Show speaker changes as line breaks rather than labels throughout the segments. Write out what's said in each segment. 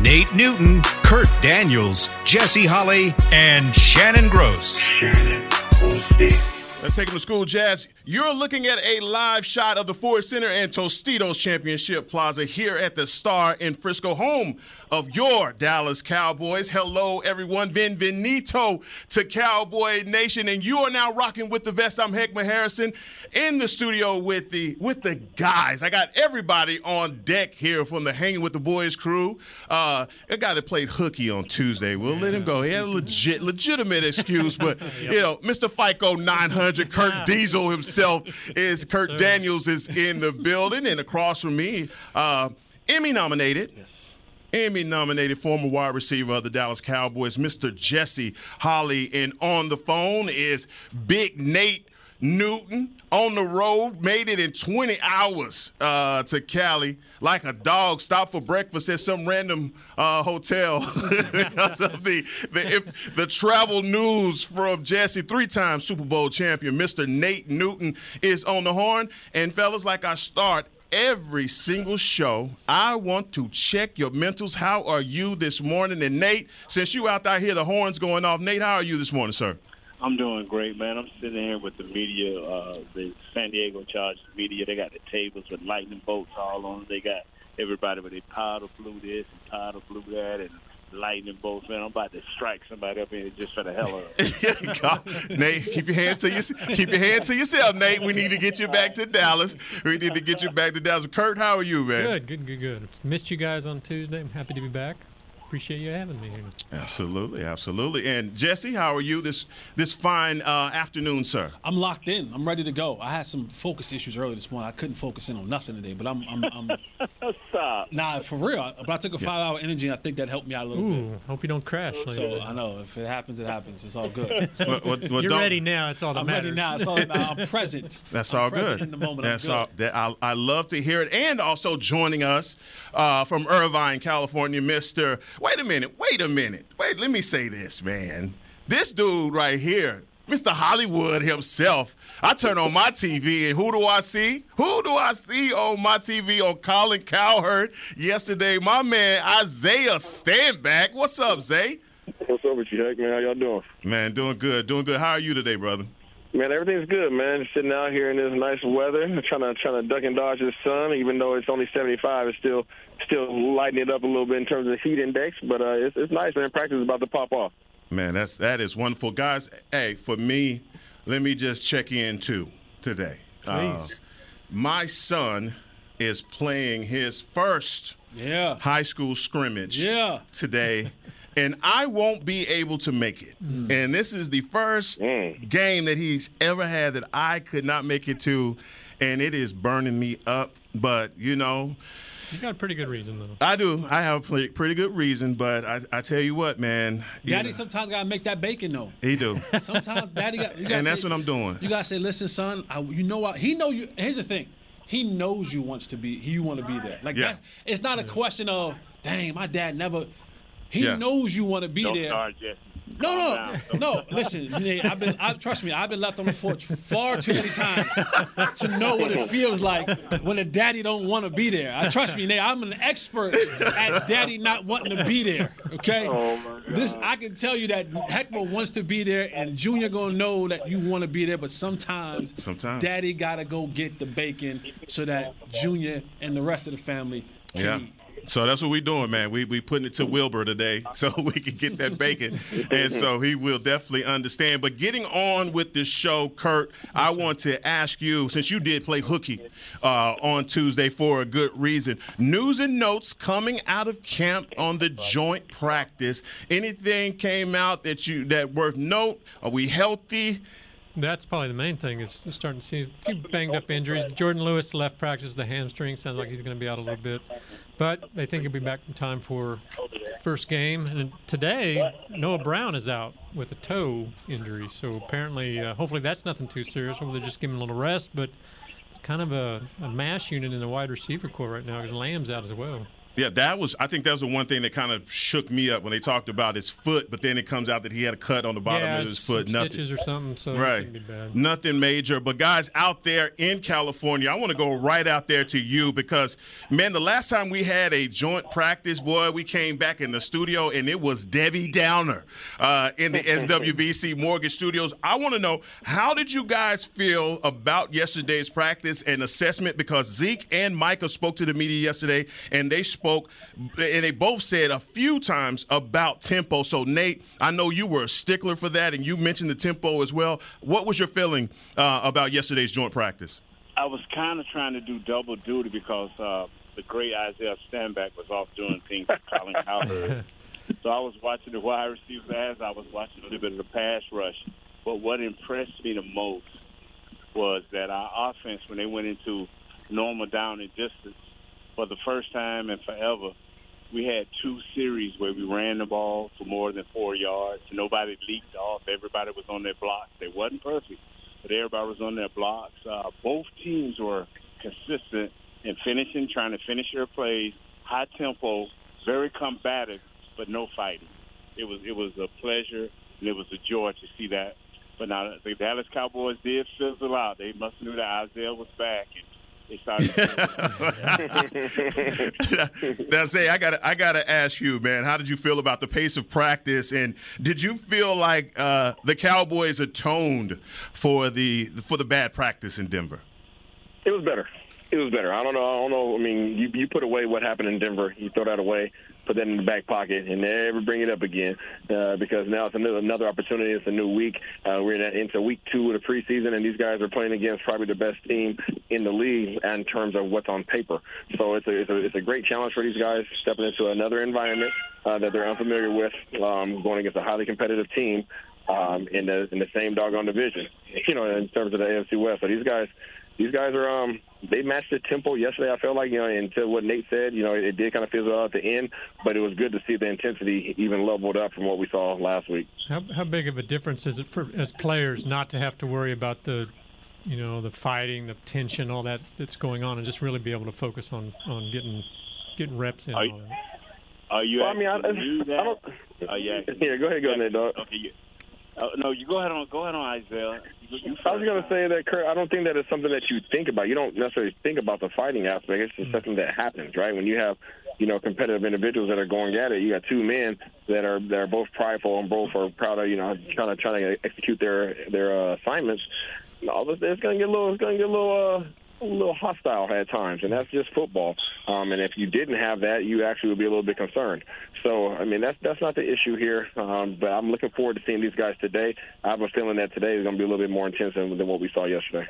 Nate Newton, Kurt Daniels, Jesse Holley, and Shannon Gross.
Let's take them to school, Jazz. You're looking at a live shot of the Ford Center and Tostitos Championship Plaza here at the Star in Frisco, home of your Dallas Cowboys. Hello, everyone. Benvenuto to Cowboy Nation, and you are now rocking with the best. I'm Heckman Harrison in the studio with the with the guys. I got everybody on deck here from the Hanging with the Boys crew. Uh, a guy that played hooky on Tuesday. We'll let him go. He had a legit, legitimate excuse, but you know, Mr. FICO 900, Kurt Diesel himself is Kurt Daniels is in the building, and across from me, uh, Emmy nominated. Emmy nominated former wide receiver of the Dallas Cowboys, Mr. Jesse Holley. And on the phone is Big Nate Newton on the road, made it in 20 hours uh, to Cali like a dog. Stopped for breakfast at some random uh, hotel because of the, the the travel news from Jesse, three-time Super Bowl champion, Mr. Nate Newton is on the horn. And fellas, like I start every single show. I want to check your mentals. How are you this morning? And Nate, since you out there hear the horns going off, Nate, how are you this morning, sir?
I'm doing great, man. I'm sitting here with the media, uh, the San Diego Chargers media. They got the tables with lightning bolts all on them. They got everybody with their powder blue this and powder blue that and lightning bolts. Man, I'm about to strike somebody up in here just for the hell of it.
God, Nate, keep your hands to your, keep your hands to yourself, Nate. We need to get you back to Dallas. We need to get you back to Dallas. Kurt, how are you, man?
Good, good, good, good. Missed you guys on Tuesday. I'm happy to be back. Appreciate you having me here.
Absolutely, absolutely. And Jesse, how are you this this fine uh, afternoon, sir?
I'm locked in. I'm ready to go. I had some focus issues earlier this morning. I couldn't focus in on nothing today, but I'm, I'm, I'm
Stop.
nah for real. But I took a five hour energy, and I think that helped me out a little bit.
Hope you don't crash. later.
So I know if it happens, it happens. It's all good.
Well, well, well,
You're
don't-
ready now. It's all that
I'm
matters.
ready now. It's all, I'm present.
That's
I'm
all
present
good.
In the moment,
That's
I'm good.
all. That I, I love to hear it. And also joining us uh, from Irvine, California, Mister. Wait a minute. Wait a minute. Wait. Let me say this, man. This dude right here, Mr. Hollywood himself. I turn on my TV and who do I see? Who do I see on my TV on Colin Cowherd yesterday? My man Isaiah Stanback. What's up, Zay?
What's up with you, Heck, man? How y'all doing?
Man, doing good, doing good. How are you today, brother?
Man, everything's good, man. Just sitting out here in this nice weather, trying to trying to duck and dodge the sun. Even though it's only 75, it's still still lighting it up a little bit in terms of heat index. But uh, it's it's nice, man. Practice is about to pop off.
Man, that's that is wonderful, guys. Hey, for me, let me just check in too today. Uh,
Please.
my son is playing his first
Yeah.
high school scrimmage
Yeah.
today, and I won't be able to make it. And this is the first
Mm.
game that he's ever had that I could not make it to, and it is burning me up. But you know,
You got a pretty good reason though.
I do. I have a pretty, pretty good reason, but I, I tell you what, man. you
Daddy
know,
sometimes gotta make that bacon though.
he do.
Sometimes Daddy got. You gotta
And that's
say-
what I'm doing.
You gotta say, listen, son. I, you know what? He know you. Here's the thing. He knows you wants to be. You want to be there. Like
Yeah.
that. It's not a question of, dang, my dad never. He
Yeah.
knows you want to be
Don't
there.
start, Jesse.
No, no,
down.
no. Listen, I've been. I, trust me, I've been left on the porch far too many times to know what it feels like when a daddy don't want to be there. I trust me, Nate. I'm an expert at daddy not wanting to be there. Okay.
Oh.
This I can tell you that Heckma wants to be there, and Junior gonna know that you want to be there. But sometimes,
Sometimes.
daddy gotta go get the bacon so that Junior and the rest of the family can
Yeah.
eat.
So that's what we're doing, man. We we putting it to Wilbur today so we can get that bacon, and so he will definitely understand. But getting on with this show, Kurt, I want to ask you since you did play hooky uh, on Tuesday for a good reason. News and notes coming out of camp on the joint practice. Anything came out that you that worth note? Are we healthy?
That's probably the main thing. Is starting to see a few banged up injuries. Jourdan Lewis left practice with a hamstring. Sounds like he's going to be out a little bit, but they think he'll be back in time for first game. And today, Noah Brown is out with a toe injury. So apparently, uh, hopefully that's nothing too serious. Hopefully they're just giving him a little rest. But it's kind of a, a unit in the wide receiver corps right now because Lamb's out as well.
Yeah, that was. I think that was the one thing that kind of shook me up when they talked about his foot. But then it comes out that he had a cut on the bottom
yeah,
of his foot. Nothing.
stitches or something. So
right. Nothing major. But guys out there in California, I want to go right out there to you because man, the last time we had a joint practice, boy, we came back in the studio and it was Debbie Downer uh, in the SWBC Mortgage Studios. I want to know how did you guys feel about yesterday's practice and assessment because Zeke and Micah spoke to the media yesterday and they spoke and they both said a few times about tempo. So Nate, I know you were a stickler for that, and you mentioned the tempo as well. What was your feeling uh, about yesterday's joint practice?
I was kind of trying to do double duty because uh, the great Isaiah Stanback was off doing things with Colin Cowherd. so I was watching the wide receivers as I was watching a little bit of the pass rush. But what impressed me the most was that our offense, when they went into normal down and distance, for the first time in forever, we had two series where we ran the ball for more than four yards. Nobody leaked off. Everybody was on their blocks. They wasn't perfect, but everybody was on their blocks. Uh, both teams were consistent in finishing, trying to finish their plays, high tempo, very combative, but no fighting. It was it was a pleasure and it was a joy to see that. But now the Dallas Cowboys did fizzle out. They must knew that Isaiah was back, and
now, say I gotta, I got to ask you, man. How did you feel about the pace of practice, and did you feel like uh, the Cowboys atoned for the for the bad practice in Denver?
It was better. It was better. I don't know. I don't know. I mean, you you put away what happened in Denver. You throw that away put that in the back pocket and never bring it up again uh, because now it's another, another opportunity. It's a new week. Uh, we're in, into week two of the preseason, and these guys are playing against probably the best team in the league in terms of what's on paper. So it's a, it's a, it's a great challenge for these guys stepping into another environment uh, that they're unfamiliar with, um, going against a highly competitive team um, in the in the same doggone division. You know, in terms of the AFC West. So these guys these guys are um they matched the tempo yesterday. I felt like you know until what Nate said, you know it, it did kind of fizzle out at the end, but it was good to see the intensity even leveled up from what we saw last week.
How how big of a difference is it for as players not to have to worry about the you know the fighting, the tension, all that that's going on, and just really be able to focus on on getting getting reps in.
Are you, are you
well, I mean, I, I, don't.
Uh, yeah.
yeah, go ahead, go ahead, dog.
Okay, you, uh, no, you go ahead on. Go ahead on, Isaiah. You, you
I was going to say that, Kurt. I don't think that it's something that you think about. You don't necessarily think about the fighting aspect. It's just mm-hmm. something that happens, right? When you have, you know, competitive individuals that are going at it. You got two men that are that are both prideful and both are proud of, you know, kind of trying to execute their their uh, assignments. All this, it's going to get a little. It's going to get a little. Uh, a little hostile at times, and that's just football. Um, and if you didn't have that, you actually would be a little bit concerned. So, I mean, that's that's not the issue here. Um, but I'm looking forward to seeing these guys today. I have a feeling that today is going to be a little bit more intense than, than what we saw yesterday.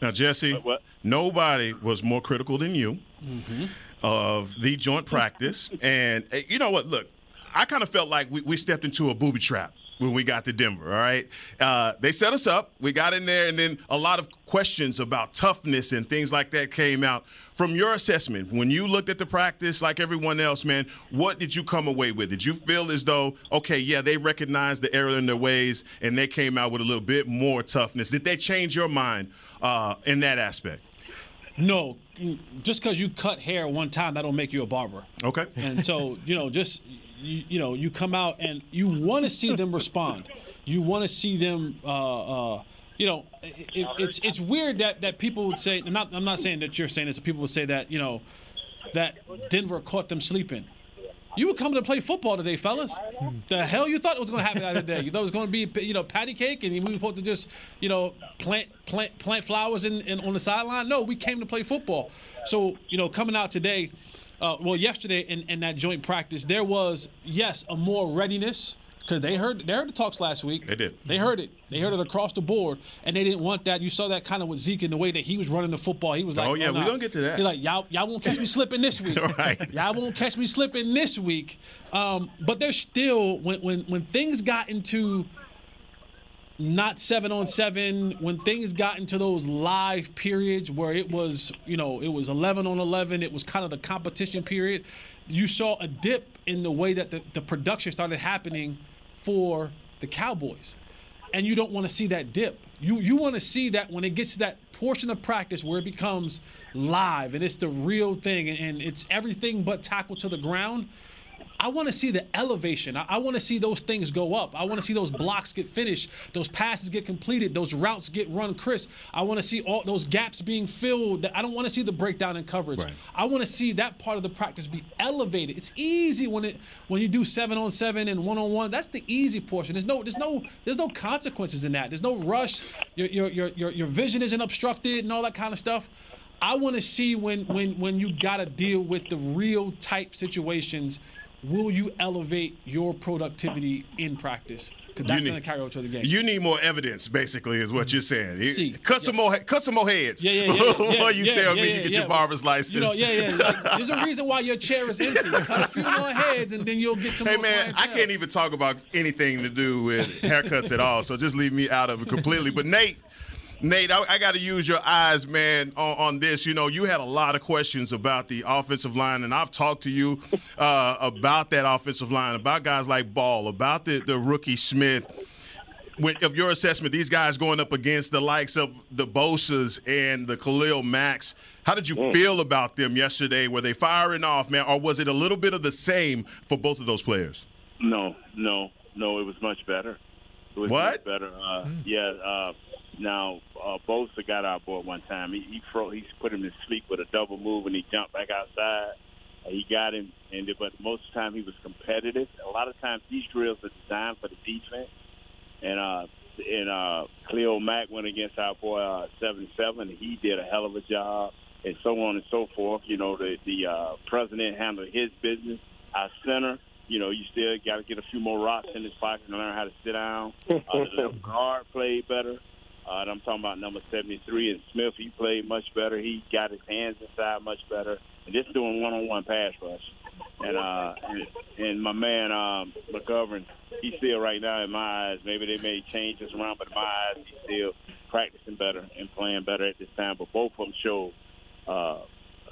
Now, Jesse,
what, what?
nobody was more critical than you
mm-hmm.
of the joint practice. and eh, you know what? Look, I kind of felt like we, we stepped into a booby trap when we got to Denver. All right, uh, they set us up. We got in there, and then a lot of questions about toughness and things like that came out. From your assessment, when you looked at the practice, like everyone else, man, what did you come away with? Did you feel as though, okay, yeah, they recognized the error in their ways, and they came out with a little bit more toughness? Did they change your mind uh, in that aspect?
No, just because you cut hair one time, that don't make you a barber.
Okay.
And so, you know, just you, you know, you come out and you want to see them respond. You want to see them. Uh, uh, you know, it, it's it's weird that, that people would say. I'm not I'm not saying that you're saying this. People would say that you know that Denver caught them sleeping. You were coming to play football today, fellas. The hell you thought it was going to happen other day? You thought it was going to be, you know, patty cake, and we were supposed to just, you know, plant plant plant flowers in, in on the sideline? No, we came to play football. So, you know, coming out today, uh, well, yesterday in, in that joint practice, there was yes a more readiness because they heard they heard the talks last week.
They did.
They heard it. They heard it across the board, and they didn't want that. You saw that kind of with Zeke in the way that he was running the football. He was like,
"Oh yeah, oh, we're gonna get to that."
He's like, "Y'all, y'all won't catch me slipping this week.
right.
Y'all won't catch me slipping this week." Um, but there's still when when when things got into not seven on seven when things got into those live periods where it was you know it was 11 on 11 it was kind of the competition period you saw a dip in the way that the, the production started happening for the Cowboys. And you don't want to see that dip. You you want to see that when it gets to that portion of practice where it becomes live and it's the real thing and it's everything but tackle to the ground. I want to see the elevation. I, I want to see those things go up. I want to see those blocks get finished, those passes get completed, those routes get run crisp. I want to see all those gaps being filled. I don't want to see the breakdown in coverage.
Right.
I want to see that part of the practice be elevated. It's easy when it when you do seven on seven and one on one. That's the easy portion. There's no there's no there's no consequences in that. There's no rush. Your your your your, your vision isn't obstructed and all that kind of stuff. I want to see when when when you got to deal with the real type situations. Will you elevate your productivity in practice? Because that's going to carry over to the game.
You need more evidence, basically, is what you're saying.
See,
cut some more, cut some more heads.
Yeah, yeah, yeah. yeah,
Before you
yeah,
tell
yeah,
me
yeah,
you get
yeah.
your barber's license.
You know, yeah, yeah. Like, there's a reason why your chair is empty. Cut a few more heads, and then you'll get some.
Hey
more
man, I can't even talk about anything to do with haircuts at all. So just leave me out of it completely. But Nate, Nate, I, I got to use your eyes, man, on, on this. You know, you had a lot of questions about the offensive line, and I've talked to you uh, about that offensive line, about guys like Ball, about the, the rookie Smith. When, of your assessment, these guys going up against the likes of the Bosa's and the Khalil Macks, how did you feel about them yesterday? Were they firing off, man, or was it a little bit of the same for both of those players?
No, no, no. It was much better. It was
What?
much better. Uh, Yeah. Uh, now, uh, Bosa got our boy one time. He he, fro- he put him to sleep with a double move, and he jumped back outside. Uh, he got him, and but most of the time he was competitive. A lot of times these drills are designed for the defense. And uh, and uh, Khalil Mack went against our boy uh, 77. He did a hell of a job, and so on and so forth. You know, the the uh, president handled his business. Our center, you know, you still got to get a few more rocks in his pocket and learn how to sit down. Uh, the guard played better. Uh, and I'm talking about number 73 and Smith. He played much better. He got his hands inside much better, and just doing one-on-one pass rush. And uh, and, my man um, McGovern, he's still right now in my eyes. Maybe they may change this around, but in my eyes, he's still practicing better and playing better at this time. But both of them showed uh,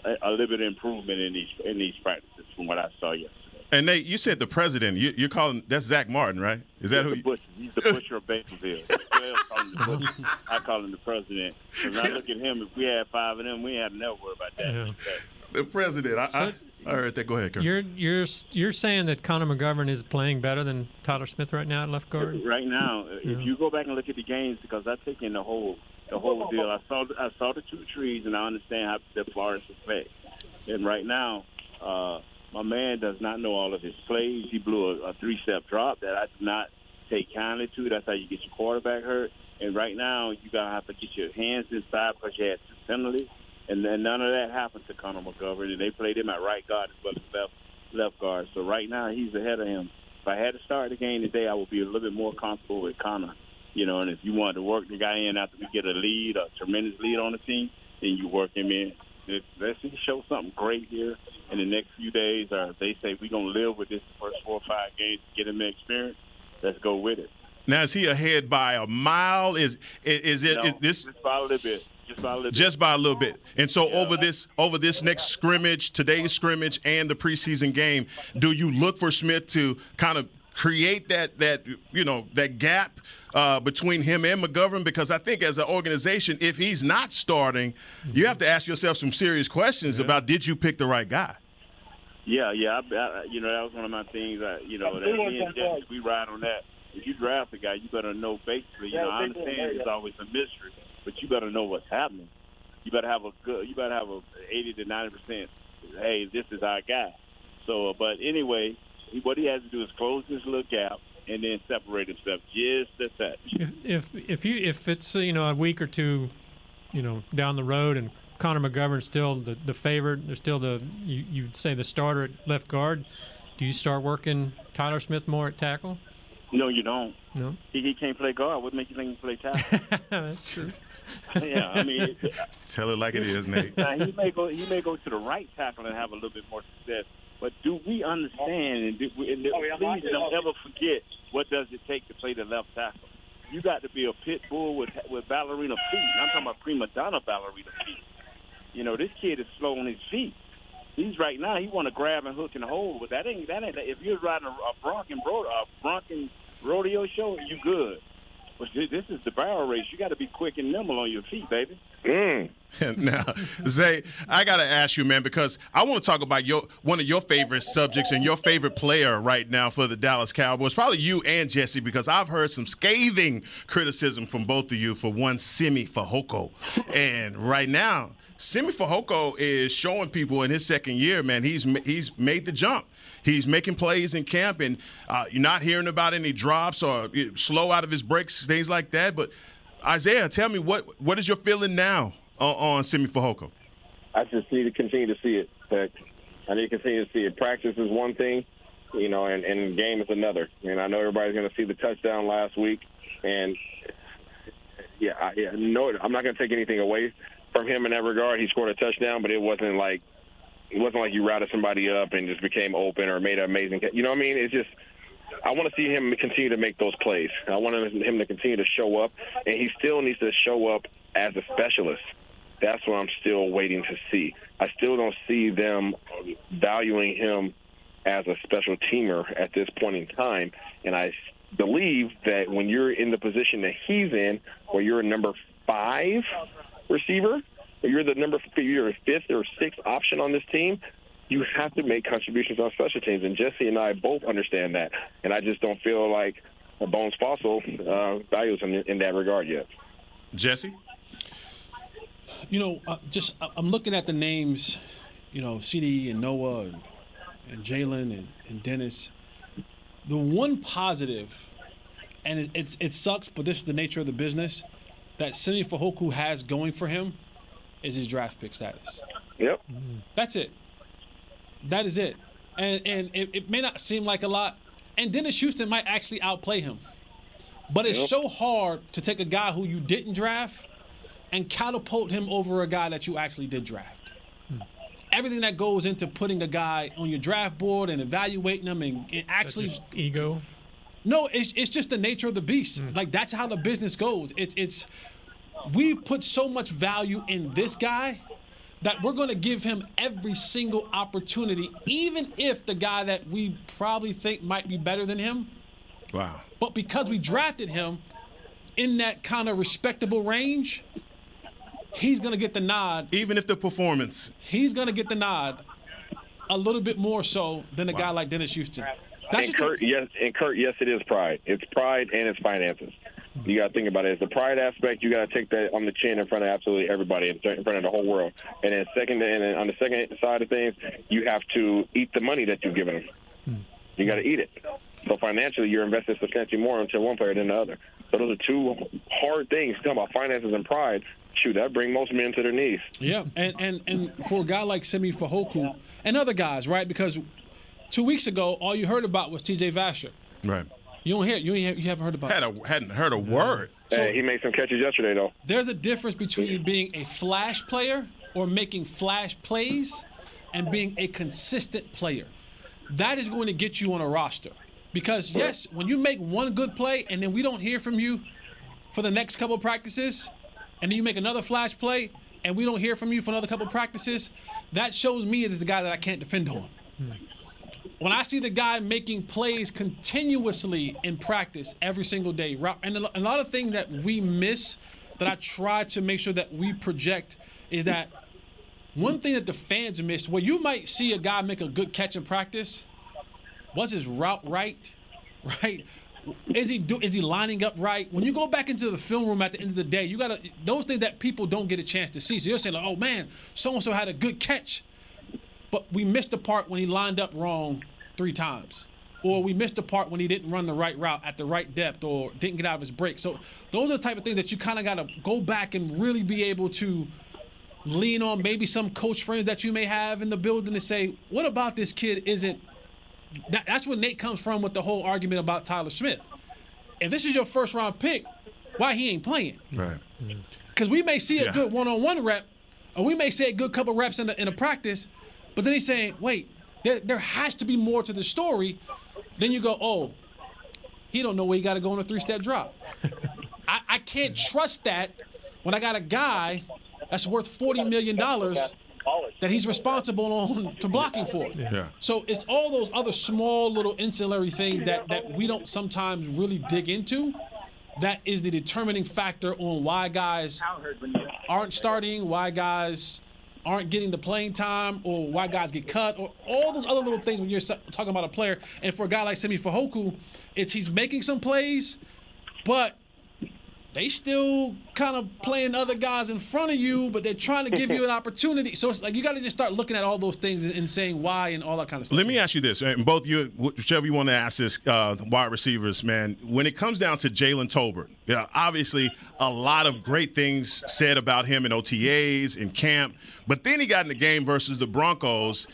a, a little bit of improvement in these in these practices from what I saw yesterday.
And Nate, you said the president. You, you're calling that's Zack Martin, right? Is that
He's
who?
the
You,
butcher. He's the butcher of Bakerville. Well, call him the butcher. I call him the president. Because I look at him, if we had five of them, we had to never worry about that.
Yeah.
the president. I, I, I heard that. Go ahead, Kurt.
You're you're you're saying that Connor McGovern is playing better than Tyler Smith right now at left guard.
Right now,
Yeah.
if you go back and look at the games, because I take in the whole the whole deal. I saw I saw the two trees, and I understand how the Florence play. And right now, uh, my man does not know all of his plays. He blew a, a three step drop that I do not take kindly to. That's how you get your quarterback hurt. And right now, you gotta have to get your hands inside because you had two penalties, and then none of that happened to Connor McGovern. And they played him at right guard as well as left left guard. So right now, he's ahead of him. If I had to start the game today, I would be a little bit more comfortable with Connor. You know, and if you wanted to work the guy in after we get a lead, a tremendous lead on the team, then you work him in. Let- Let's show something great here in the next few days, or they say we're gonna live with this first four or five games, get him the experience. Let's go with it.
now is he ahead by a mile? Is is, is it
No,
is this
just by a little bit, just by a little
just by a little bit? And so over this over this next scrimmage, today's scrimmage, and the preseason game, do you look for Smith to kind of create that that you know that gap uh, between him and McGovern? Because I think as an organization, if he's not starting, you have to ask yourself some serious questions about did you pick the right guy?
Yeah, yeah. I, I, you know, that was one of my things. I, you know, that me and Jesse, we ride on that. If you draft a guy, you better know basically. You know, I understand it's always a mystery, but you better know what's happening. You better have a good. You better have a eighty to ninety percent. Hey, this is our guy. So, uh, but anyway, he, what he has to do is close this little gap and then separate himself just a touch.
If if if you if it's you know a week or two, you know down the road and Connor McGovern's still the the favorite, they're still the you you'd say the starter at left guard. Do you start working Tyler Smith more at tackle?
No, you don't.
No,
He, he can't play guard. What makes you think he can play tackle?
that's true.
yeah, I mean, it,
Tell it like it is, Nate.
now, he may go he may go to the right tackle and have a little bit more success. But do we understand and, do we, and oh, please don't ever forget what does it take to play the left tackle? You got to be a pit bull with with ballerina feet. And I'm talking about prima donna ballerina feet. You know, this kid is slow on his feet. he's right now. He want to grab and hook and hold, but that ain't that ain't. If you're riding a, a Bronco rodeo, a Bronco rodeo show, you good. But this is the barrel race. You got to be quick and nimble on your feet, baby.
Mm.
now, Zay, I got to ask you, man, because I want to talk about your one of your favorite subjects and your favorite player right now for the Dallas Cowboys. Probably you and Jesse, because I've heard some scathing criticism from both of you for one Simi Fehoko. And right now, Simi Fehoko is showing people in his second year, man, he's he's made the jump. He's making plays in camp, and uh, you're not hearing about any drops or slow out of his breaks, things like that. But Isaiah, tell me what what is your feeling now on, on Simi Fehoko?
I just need to continue to see it. But I need to continue to see it. Practice is one thing, you know, and, and game is another. And I know everybody's going to see the touchdown last week, and yeah, I, yeah, no, I'm not going to take anything away from him in that regard. He scored a touchdown, but it wasn't like it wasn't like you routed somebody up and just became open or made an amazing. You know what I mean? It's just I want to see him continue to make those plays. I want him to continue to show up, and he still needs to show up as a specialist. That's what I'm still waiting to see. I still don't see them valuing him as a special teamer at this point in time, and I believe that when you're in the position that he's in, where you're a number five receiver, you're the number you're a fifth or sixth option on this team, you have to make contributions on special teams. And Jesse and I both understand that. And I just don't feel like Bones Fassel uh, values him in that regard yet.
Jesse?
You know, uh, just I'm looking at the names, you know, CD and Noah and, and Jalen and, and Dennis. The one positive, and it, it's it sucks, but this is the nature of the business, that Simi Fehoko has going for him is his draft pick status.
Yep.
That's it. That is it. And and it, it may not seem like a lot. And Dennis Houston might actually outplay him. But it's yep. so hard to take a guy who you didn't draft and catapult him over a guy that you actually did draft. Hmm. Everything that goes into putting a guy on your draft board and evaluating him and, and actually
ego.
No, it's, it's just the nature of the beast. Hmm. Like that's how the business goes. It's it's we put so much value in this guy that we're going to give him every single opportunity, even if the guy that we probably think might be better than him.
Wow.
But because we drafted him in that kind of respectable range, he's going to get the nod.
Even if the performance.
He's going to get the nod a little bit more so than a wow. guy like Dennis Houston.
That's and Kurt, yes, and Kurt, yes, it is pride. It's pride and it's finances. You got to think about it. It's the pride aspect. You got to take that on the chin in front of absolutely everybody, in front of the whole world. And then second, and then on the second side of things, you have to eat the money that you've given them. You got to eat it. So financially, you're investing substantially more into one player than the other. So those are two hard things. Talking about finances and pride. Shoot, that bring most men to their knees.
Yeah, and and and for a guy like Simi Fehoko and other guys, right? Because two weeks ago, all you heard about was T.J. Vasher.
Right.
You don't hear. You ain't, you haven't heard about.
Had a, hadn't heard a word.
So, hey, he made some catches yesterday, though.
There's a difference between being a flash player or making flash plays, and being a consistent player. That is going to get you on a roster. Because yes, when you make one good play and then we don't hear from you for the next couple practices, and then you make another flash play and we don't hear from you for another couple practices, that shows me as a guy that I can't depend on. Hmm. When I see the guy making plays continuously in practice every single day, and a lot of things that we miss that I try to make sure that we project is that one thing that the fans miss, where you might see a guy make a good catch in practice, was his route right? Right? Is he do, is he lining up right? When you go back into the film room at the end of the day, you gotta those things that people don't get a chance to see. So you're saying like, oh man, so and so had a good catch but we missed the part when he lined up wrong three times. Or we missed the part when he didn't run the right route at the right depth or didn't get out of his break. So those are the type of things that you kind of got to go back and really be able to lean on maybe some coach friends that you may have in the building to say, what about this kid isn't that, that's where Nate comes from with the whole argument about Tyler Smith. If this is your first round pick, why he ain't playing?
Right. Mm-hmm.
Because we may see a yeah. good one on one rep, or we may see a good couple reps in a, in a practice, but then he's saying, wait, there, there has to be more to the story. Then you go, oh, he don't know where he got to go on a three-step drop. I, I can't trust that when I got a guy that's worth $40 million that he's responsible on to blocking for.
Yeah.
So it's all those other small little ancillary things that that we don't sometimes really dig into. That is the determining factor on why guys aren't starting, why guys aren't getting the playing time, or why guys get cut, or all those other little things when you're talking about a player. And for a guy like Simi Fehoko, it's he's making some plays, but they still kind of playing other guys in front of you, but they're trying to give you an opportunity. So it's like you got to just start looking at all those things and, and saying why and all that kind of stuff.
Let me ask you this, and both you, whichever you want to ask this, uh, wide receivers, man. When it comes down to Jalen Tolbert, yeah, obviously a lot of great things said about him in OTAs in camp, but then he got in the game versus the Broncos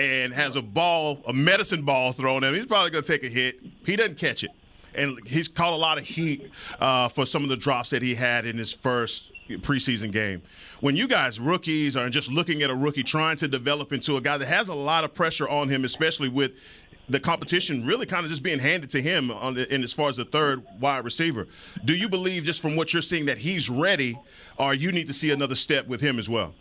and has a ball, a medicine ball thrown at him. He's probably going to take a hit. He doesn't catch it, and he's caught a lot of heat uh, for some of the drops that he had in his first preseason game. When you guys, rookies, are just looking at a rookie trying to develop into a guy that has a lot of pressure on him, especially with the competition really kind of just being handed to him on the, in as far as the third wide receiver. Do you believe, just from what you're seeing, that he's ready, or you need to see another step with him as well?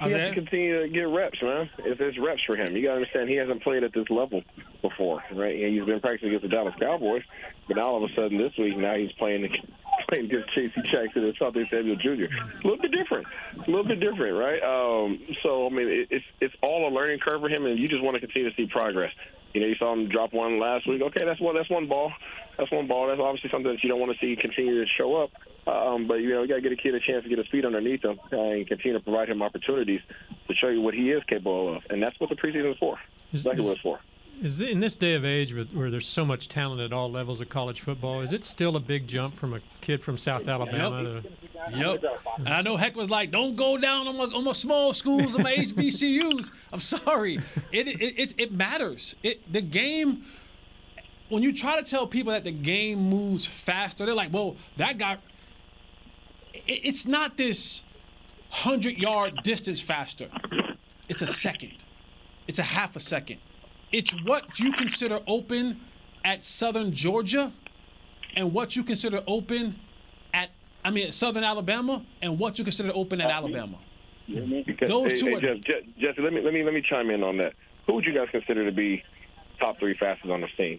He has to continue to get reps, man. If there's reps for him, you got to understand he hasn't played at this level before, right? And he's been practicing against the Dallas Cowboys, but now all of a sudden this week, now he's playing playing against J.C. Jackson and Something Samuel Jr. A little bit different, a little bit different, right? Um, so I mean, it, it's it's all a learning curve for him, and you just want to continue to see progress. You know, you saw him drop one last week. Okay, that's one. That's one ball. That's one ball. That's obviously something that you don't want to see continue to show up. Um, but you know, you got to get a kid a chance to get his feet underneath him and continue to provide him opportunities to show you what he is capable of. And that's what the preseason is for. Exactly what it's for.
Is in this day of age with, where there's so much talent at all levels of college football, is it still a big jump from a kid from South Alabama to
Yep. And I know Heck was like, "Don't go down on my, on my small schools on my HBCUs." I'm sorry. It it it, it matters. It the game. When you try to tell people that the game moves faster, they're like, "Well, that guy." It, it's not this hundred yard distance faster. It's a second. It's a half a second. It's what you consider open at Southern Georgia, and what you consider open at I mean, at Southern Alabama, and what you consider open at Alabama.
Because,
Those
hey,
two
hey,
are-
Jeff, Je- Jesse, let me let me let me chime in on that. Who would you guys consider to be top three fastest on the scene?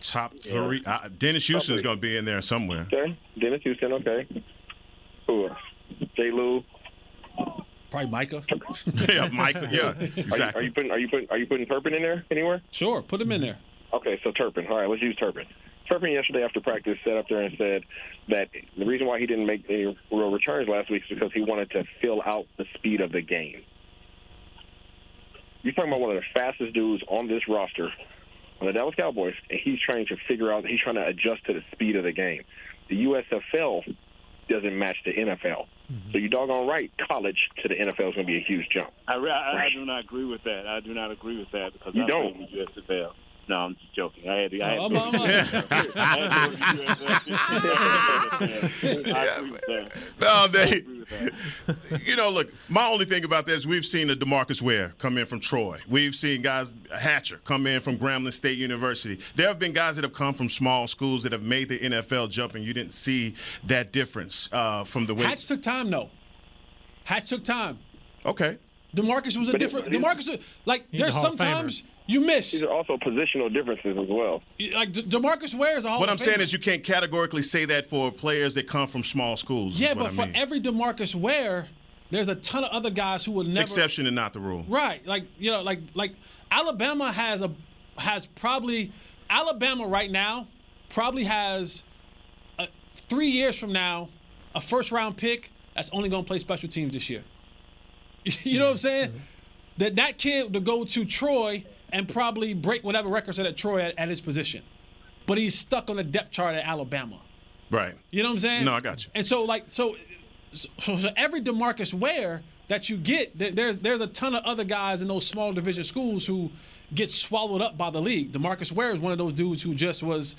Top three. Uh, Dennis Houston is going to be in there somewhere.
Okay, Dennis Houston. Okay. Who else? J. Lou.
Probably Micah.
yeah, Micah. Yeah,
Are you,
exactly.
are you putting are you putting are you putting Turpin in there anywhere?
Sure, put him in there.
Okay, so Turpin. All right, let's use Turpin. Turpin yesterday after practice sat up there and said that the reason why he didn't make any real returns last week is because he wanted to fill out the speed of the game. You're talking about one of the fastest dudes on this roster on the Dallas Cowboys, and he's trying to figure out, he's trying to adjust to the speed of the game. The USFL doesn't match the NFL. Mm-hmm. So you doggone right, college to the NFL is going to be a huge jump.
I, re- I, I do not agree with that. I do not agree with that because
You
I
don't?
played with USFL. No, I'm just joking. I had to. I had
Oh,
to,
I'm- I'm-
I had to go to USFL. I agree with that.
No,
I
they.
agree with that.
You know, look. My only thing about that is we've seen a Demarcus Ware come in from Troy. We've seen guys Hatcher come in from Grambling State University. There have been guys that have come from small schools that have made the NFL jump, and you didn't see that difference uh, from the way.
Hatch took time though. Hatch took time.
Okay.
Demarcus was a
But he-
different.
he's-
Demarcus, like
He's
there's
Hall of
sometimes you miss.
These are also positional differences as well.
Like De- Demarcus Ware is a Hall
What
of
I'm saying is you can't categorically say that for players that come from small schools.
yeah, but
I
for every Demarcus Ware, there's a ton of other guys who will never.
exception and not the rule.
Right, like you know, like like Alabama has a has probably Alabama right now probably has a, three years from now a first round pick that's only going to play special teams this year. you know what I'm saying? Mm-hmm. That that kid to go to Troy and probably break whatever records are at Troy at, at his position, but he's stuck on the depth chart at Alabama.
Right.
You know what I'm saying?
No, I got you.
And so, like, so, so, so every Demarcus Ware that you get, there- there's there's a ton of other guys in those small division schools who get swallowed up by the league. Demarcus Ware is one of those dudes who just was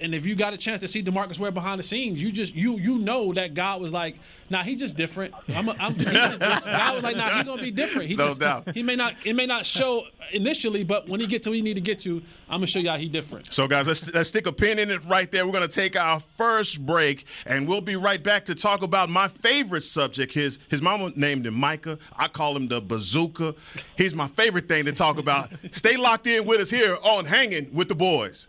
and if you got a chance to see Demarcus Ware behind the scenes, you just you you know that God was like, nah, he just different. I'm, a, I'm he just, God was like, nah, he's gonna be different. He
No
just,
doubt.
He may not it may not show initially, but when he get to where he need to get to, I'm gonna show y'all he different.
So, guys, let's, let's stick a pin in it right there. We're to take our first break, and we'll be right back to talk about my favorite subject. His his mama named him Micah. I call him the bazooka. He's my favorite thing to talk about. Stay locked in with us here on Hanging with the Boys.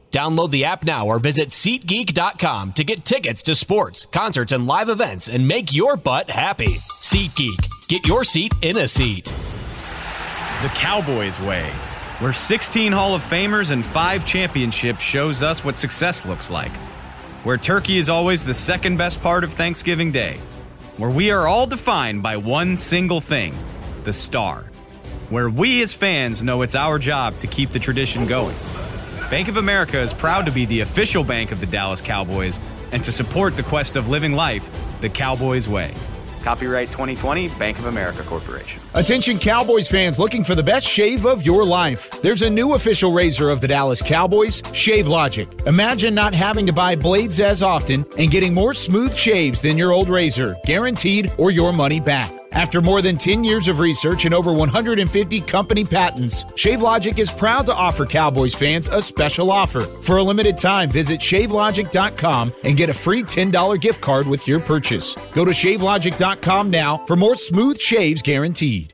Download the app now or visit SeatGeek.com to get tickets to sports, concerts, and live events and make your butt happy. SeatGeek. Get your seat in a seat.
The Cowboys way, where 16 Hall of Famers and 5 championships shows us what success looks like. Where turkey is always the second best part of Thanksgiving Day. Where we are all defined by one single thing the star. Where we as fans know it's our job to keep the tradition going. Bank of America is proud to be the official bank of the Dallas Cowboys and to support the quest of living life the Cowboys way. Copyright 2020 Bank of America Corporation.
Attention Cowboys fans looking for the best shave of your life. There's a new official razor of the Dallas Cowboys, Shave Logic. Imagine not having to buy blades as often and getting more smooth shaves than your old razor, guaranteed or your money back. After more than 10 years of research and over 150 company patents, ShaveLogic is proud to offer Cowboys fans a special offer. For a limited time, visit shavelogic.com and get a free $10 gift card with your purchase. Go to shavelogic.com now for more smooth shaves guaranteed.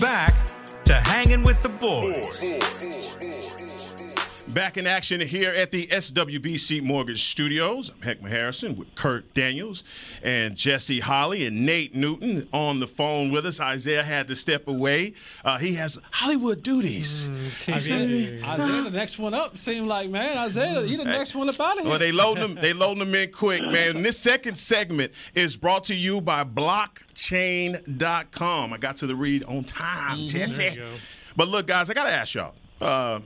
Back to hanging with the boys.
Back in action here at the SWBC Mortgage Studios. I'm Heckman Harrison with Kurt Daniels and Jesse Holley and Nate Newton on the phone with us. Isaiah had to step away. Uh, he has Hollywood duties.
Isaiah, Isaiah, the next one up seemed like man, Isaiah, he the next one up out of here.
Well, they loading them. They loading them in quick, man. And this second segment is brought to you by Blockchain.com. I got to the read on time,
Mm-hmm.
Jesse. But look, guys, I gotta ask y'all. Uh,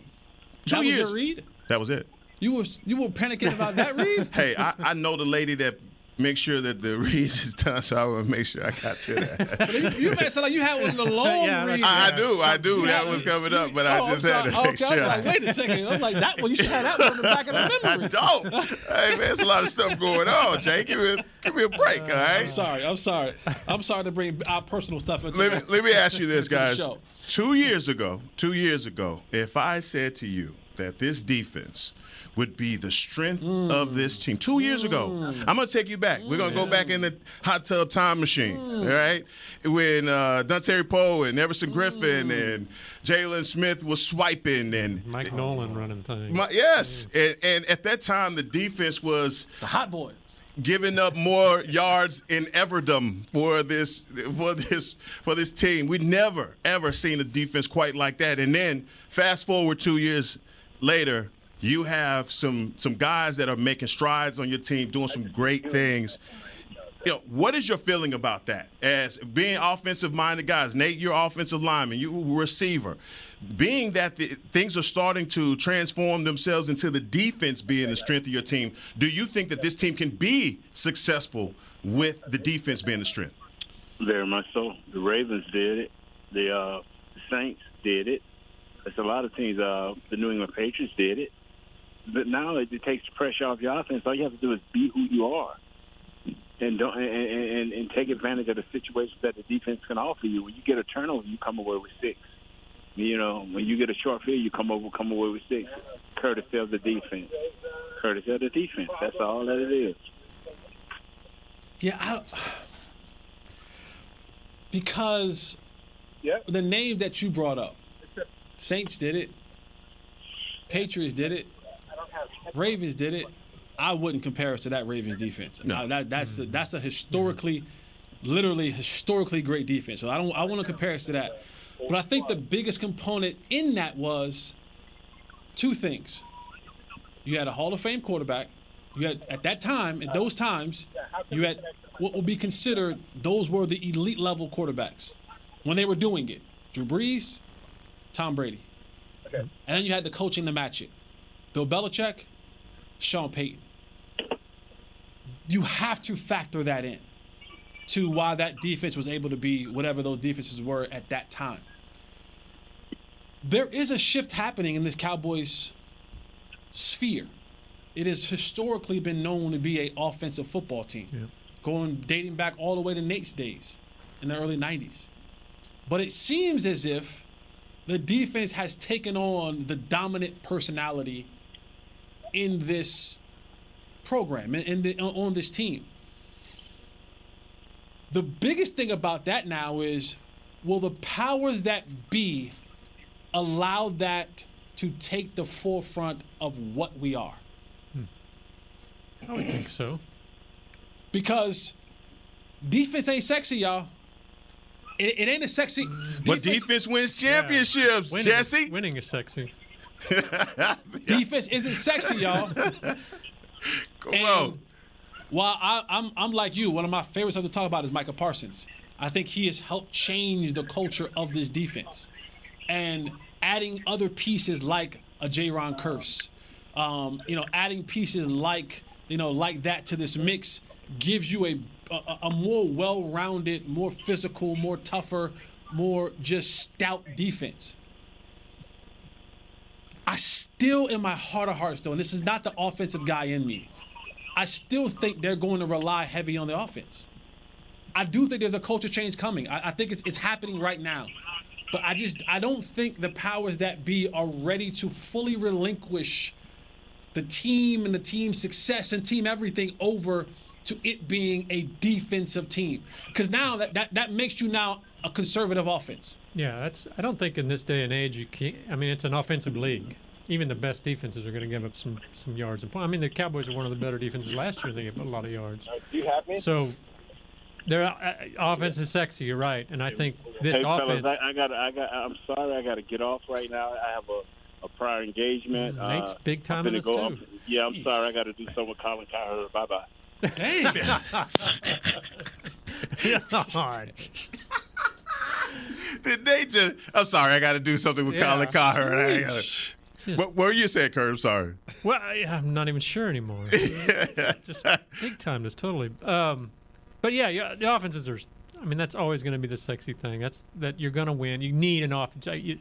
two
That was
years.
your read?
That was it.
You was you were panicking about that read?
Hey, I, I know the lady that makes sure that the reads is done, so I will make sure I got to that.
you, you made it sound like you had one of the long
Yeah,
reads.
I, I do, I do.
You
That
had-
was coming up, but
Oh,
I just had to
sorry.
Oh, make
okay,
sure.
I'm like, wait a second. I'm like, that one, you should have that one on the back of the memory.
I don't. Hey man, there's a lot of stuff going on, Jay. Give me, a, give me a break, all right?
I'm sorry. I'm sorry. I'm sorry to bring our personal stuff into
let me let me ask you this, guys. Two years ago, two years ago, if I said to you that this defense would be the strength
Mm.
of this team, two years ago, I'm gonna take you back. We're gonna go back in the hot tub time machine,
Mm.
all right? When uh, Dontari Poe and Everson Griffen
Mm.
and Jaylon Smith was swiping and
Mike Nolan running things.
my, yes, and, and at that time the defense was
The hot boys.
giving up more yards in everdom for this for this for this team. We'd never ever seen a defense quite like that. And then fast forward two years later, you have some some guys that are making strides on your team, doing some great things. You know, what is your feeling about that? As being offensive minded guys, Nate, you're offensive lineman, you receiver. Being that the, things are starting to transform themselves into the defense being the strength of your team, do you think that this team can be successful with the defense being the strength?
Very much so. The Ravens did it. The, uh, the Saints did it. There's a lot of teams. Uh, the New England Patriots did it. But now it, it takes the pressure off your offense. All you have to do is be who you are, and don't and, and, and take advantage of the situations that the defense can offer you. When you get a turnover, you come away with six. You know, when you get a short field, you come over, come away with six. Courtesy of the defense. Courtesy of the defense. That's all that it is.
Yeah, I, because the name that you brought up, Saints did it, Patriots did it, Ravens did it. I wouldn't compare us to that Ravens defense. No. Uh, that, that's a, that's a historically, literally historically great defense. So I don't I want to compare us to that. But I think the biggest component in that was two things. You had a Hall of Fame quarterback. You had at that time, at those times, you had what will be considered those were the elite level quarterbacks when they were doing it. Drew Brees, Tom Brady. Okay. And then you had the coaching to match it. Bill Belichick, Sean Payton. You have to factor that in to why that defense was able to be whatever those defenses were at that time. There is a shift happening in this Cowboys sphere. It has historically been known to be a offensive football team, yeah. going dating back all the way to Nate's days in the early 90s. But it seems as if the defense has taken on the dominant personality in this program in the, on this team. The biggest thing about that now is will the powers that be allow that to take the forefront of what we are?
Hmm. I would think so.
Because defense ain't sexy, y'all. It, it ain't a sexy.
Defense. But defense wins championships,
yeah. winning,
Jesse.
Winning is sexy.
Defense isn't sexy, y'all.
Come and on.
While I, I'm, I'm like you, one of my favorite stuff to talk about is Micah Parsons. I think he has helped change the culture of this defense, and adding other pieces like a Jayron Kearse, um, you know, adding pieces like you know like that to this mix gives you a a, a more well-rounded, more physical, more tougher, more just stout defense. I still, in my heart of hearts, though, and this is not the offensive guy in me, I still think they're going to rely heavy on the offense. I do think there's a culture change coming. I, I think it's it's happening right now. But I just I don't think the powers that be are ready to fully relinquish the team and the team success and team everything over to it being a defensive team. Because now that, that that makes you now a conservative offense.
Yeah, that's. I don't think in this day and age you can. I mean, it's an offensive league. Even the best defenses are going to give up some some yards and points. I mean, the Cowboys are one of the better defenses last year. They gave up a lot of yards.
Do you have me?
So their uh, offense is sexy. You're right, and I think this
hey,
offense.
Fellas, I, I got. I got. I'm sorry. I got to get off right now. I have a. A prior engagement.
Mm, Nate's
uh,
big time in this
go
too.
Up. Yeah, I'm sorry. I got to do something with Colin Cowherd. Bye bye.
Dang.
God.
Did they just? I'm sorry, I got to do something with
Yeah.
Colin Cowherd. What, what were you saying, Kurt? I'm sorry.
Well, I, I'm not even sure anymore. Just big time this totally. Um, but yeah, yeah, the offenses are. I mean, that's always going to be the sexy thing. That's that you're going to win. You need an offense. I- You,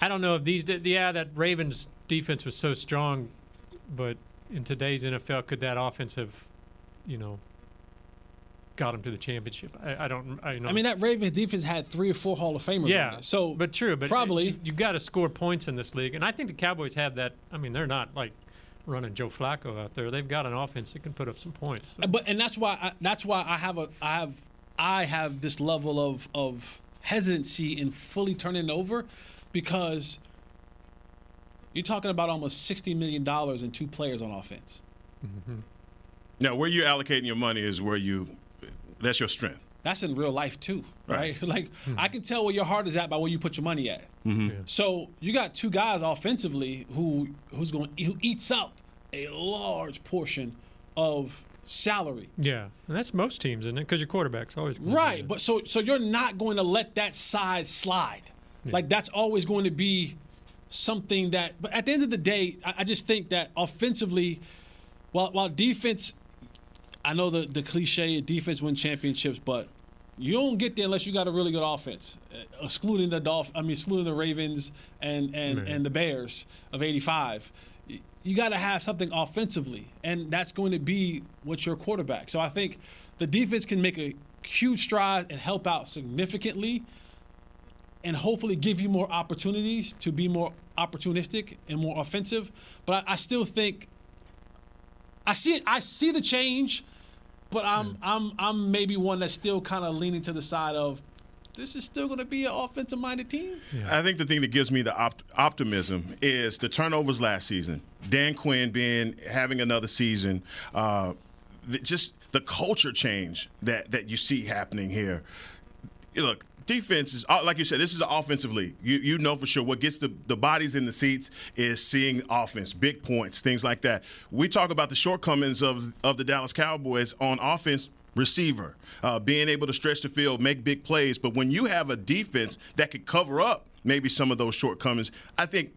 I don't know if these. Yeah, that Ravens defense was so strong, but in today's NFL, could that offense have, you know, got them to the championship? I, I don't. I, know.
I mean, that Ravens defense had three or four Hall of Famers.
Yeah.
So,
but true. But
probably
you, you got to score points in this league, and I think the Cowboys have that. I mean, they're not like running Joe Flacco out there. They've got an offense that can put up some points.
But and that's why I, that's why I have a I have I have this level of of hesitancy in fully turning over because you're talking about almost sixty million dollars in two players on offense. Mm-hmm.
Now, where you're allocating your money is where you. That's your strength.
That's in real life too, right? like I can tell where your heart is at by where you put your money at.
Mm-hmm.
So you got two guys offensively who who's going who eats up a large portion of salary.
Yeah, and that's most teams, isn't it? Because your quarterback's always gonna
Right, but so so you're not going to let that side slide. Like that's always going to be something that. But at the end of the day, I, I just think that offensively, while while defense, I know the the cliche defense win championships, but You don't get there unless you got a really good offense, uh, excluding the Dolph. I mean, excluding the Ravens and and
Right.
and the Bears of '85. You got to have something offensively, and that's going to be what your quarterback. So I think the defense can make a huge stride and help out significantly, and hopefully give you more opportunities to be more opportunistic and more offensive. But I, I still think I see it. I see the change, but I'm I'm I'm maybe one that's still kind of leaning to the side of this is still going to be an offensive minded team.
I think the thing that gives me the opt- optimism is the turnovers last season. Dan Quinn being having another season, uh, the, just the culture change that that you see happening here. Look, defense is uh, like you said. This is an offensive league. You you know for sure what gets the the bodies in the seats is seeing offense, big points, things like that. We talk about the shortcomings of of the Dallas Cowboys on offense receiver, uh, being able to stretch the field, make big plays. But when you have a defense that could cover up maybe some of those shortcomings, I think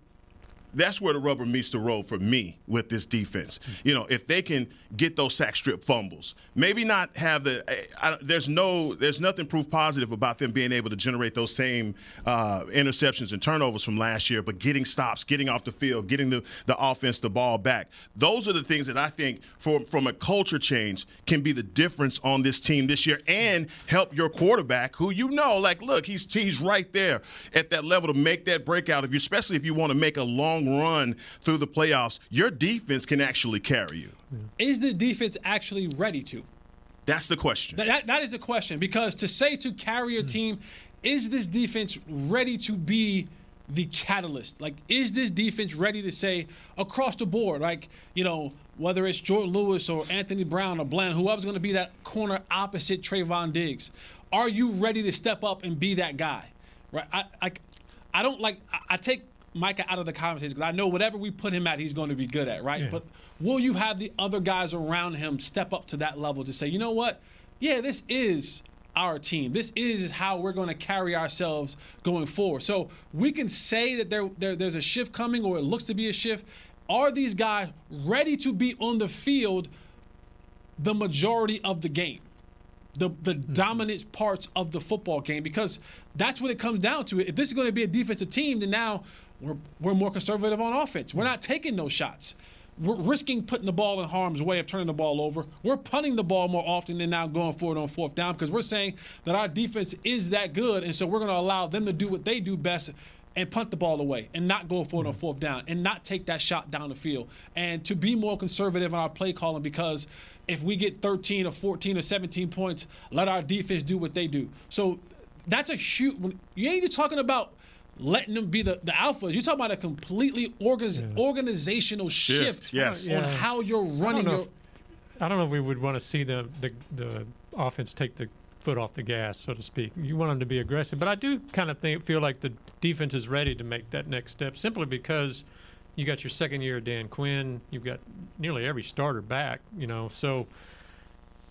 that's where the rubber meets the road for me with this defense. You know, if they can get those sack strip fumbles, maybe not have the. I, I, there's no, there's nothing proof positive about them being able to generate those same uh, interceptions and turnovers from last year, but getting stops, getting off the field, getting the the offense the ball back. Those are the things that I think, from from a culture change, can be the difference on this team this year, and help your quarterback, who you know, like, look, he's he's right there at that level to make that breakout. If you, especially if you want to make a long run through the playoffs, your defense can actually carry you.
Is the defense actually ready to?
That's the question.
That, that, that is the question because to say to carry a hmm. team, is this defense ready to be the catalyst? Like, is this defense ready to say across the board, like, you know, whether it's Jourdan Lewis or Anthony Brown or Bland, whoever's going to be that corner opposite Trevon Diggs, are you ready to step up and be that guy? Right? I, I, I don't like, I, I take Micah out of the conversation because I know whatever we put him at, he's going to be good at, right?
Yeah.
But will you have the other guys around him step up to that level to say, you know what? Yeah, this is our team. This is how we're going to carry ourselves going forward. So we can say that there, there there's a shift coming or it looks to be a shift. Are these guys ready to be on the field the majority of the game? the the mm-hmm. dominant parts of the football game because that's what it comes down to. If this is going to be a defensive team, then now we're we're more conservative on offense. We're not taking those shots. We're risking putting the ball in harm's way of turning the ball over. We're punting the ball more often than now going forward on fourth down because we're saying that our defense is that good, and so we're going to allow them to do what they do best and punt the ball away and not go for it on fourth down and not take that shot down the field and to be more conservative in our play calling because if we get 13 or 14 or 17 points, let our defense do what they do. So that's a huge. You ain't just talking about letting them be the, the alphas. You're talking about a completely organiz, organizational shift,
Shift, yes.
on
Yeah.
how you're
I
running
don't know
your.
if- I don't know if we would want to see the, the the offense take the foot off the gas, so to speak. You want them to be aggressive, but I do kind of think feel like the defense is ready to make that next step, simply because you got your second year of Dan Quinn, you've got nearly every starter back, you know. So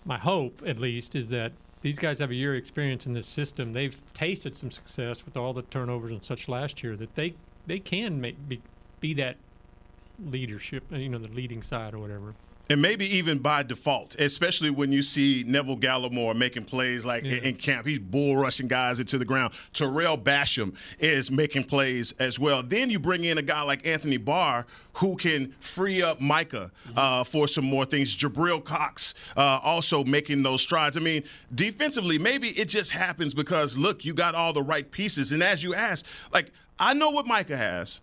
my hope, at least, is that these guys have a year experience in this system. They've tasted some success with all the turnovers and such last year. That they they can make be, be that leadership, you know, the leading side or whatever.
And maybe even by default, especially when you see Neville Gallimore making plays like in, in camp. He's bull rushing guys into the ground. Tarell Basham is making plays as well. Then you bring in a guy like Anthony Barr who can free up Micah uh, for some more things. Jabril Cox uh, also making those strides. I mean, defensively, maybe it just happens because, look, you got all the right pieces. And as you asked, like, I know what Micah has.